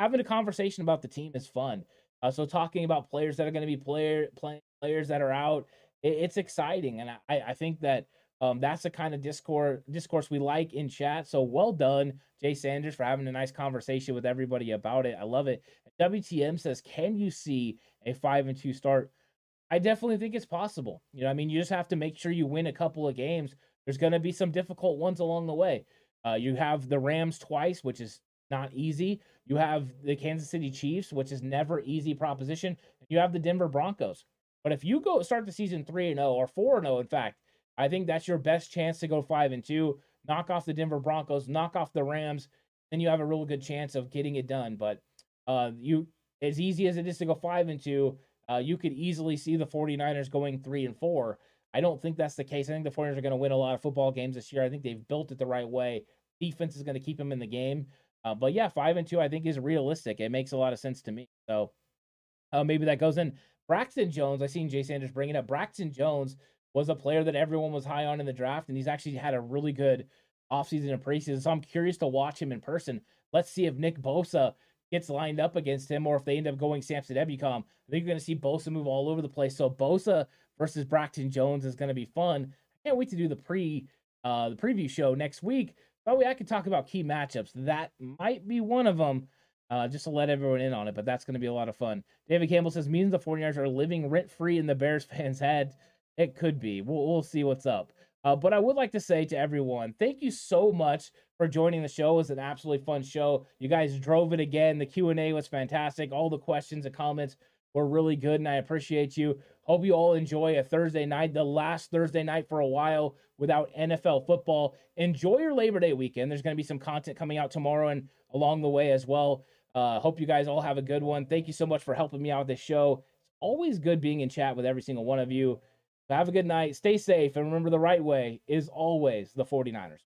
B: Having a conversation about the team is fun. Uh, so talking about players that are going to be player playing players that are out, it, it's exciting, and I, I think that um, that's the kind of discourse discourse we like in chat. So well done, Jay Sanders, for having a nice conversation with everybody about it. I love it. WTM says, "Can you see a five and two start?" I definitely think it's possible. You know, I mean, you just have to make sure you win a couple of games. There's going to be some difficult ones along the way. Uh, you have the Rams twice, which is not easy. You have the Kansas City Chiefs, which is never easy proposition. You have the Denver Broncos. But if you go start the season 3 and 0 or 4 and 0 in fact, I think that's your best chance to go 5 and 2, knock off the Denver Broncos, knock off the Rams, then you have a real good chance of getting it done. But uh you as easy as it is to go 5 and 2, uh, you could easily see the 49ers going 3 and 4. I don't think that's the case. I think the 49ers are going to win a lot of football games this year. I think they've built it the right way. Defense is going to keep them in the game. Uh, but yeah, 5 and 2 I think is realistic. It makes a lot of sense to me. So uh, maybe that goes in. Braxton Jones, I seen Jay Sanders bringing up. Braxton Jones was a player that everyone was high on in the draft, and he's actually had a really good offseason and preseason. So I'm curious to watch him in person. Let's see if Nick Bosa gets lined up against him or if they end up going Samson Ebukam. I think you're going to see Bosa move all over the place. So Bosa versus Braxton Jones is going to be fun. I can't wait to do the pre uh the preview show next week. That way I could talk about key matchups. That might be one of them uh, just to let everyone in on it. But that's going to be a lot of fun. David Campbell says, means the 49ers are living rent free in the Bears fans' head. It could be. We'll, we'll see what's up. Uh, but I would like to say to everyone, thank you so much for joining the show. It was an absolutely fun show. You guys drove it again. The Q&A was fantastic. All the questions and comments were really good, and I appreciate you. Hope you all enjoy a Thursday night, the last Thursday night for a while without NFL football. Enjoy your Labor Day weekend. There's going to be some content coming out tomorrow and along the way as well. Uh, hope you guys all have a good one. Thank you so much for helping me out with this show. It's always good being in chat with every single one of you. Have a good night. Stay safe. And remember, the right way is always the 49ers.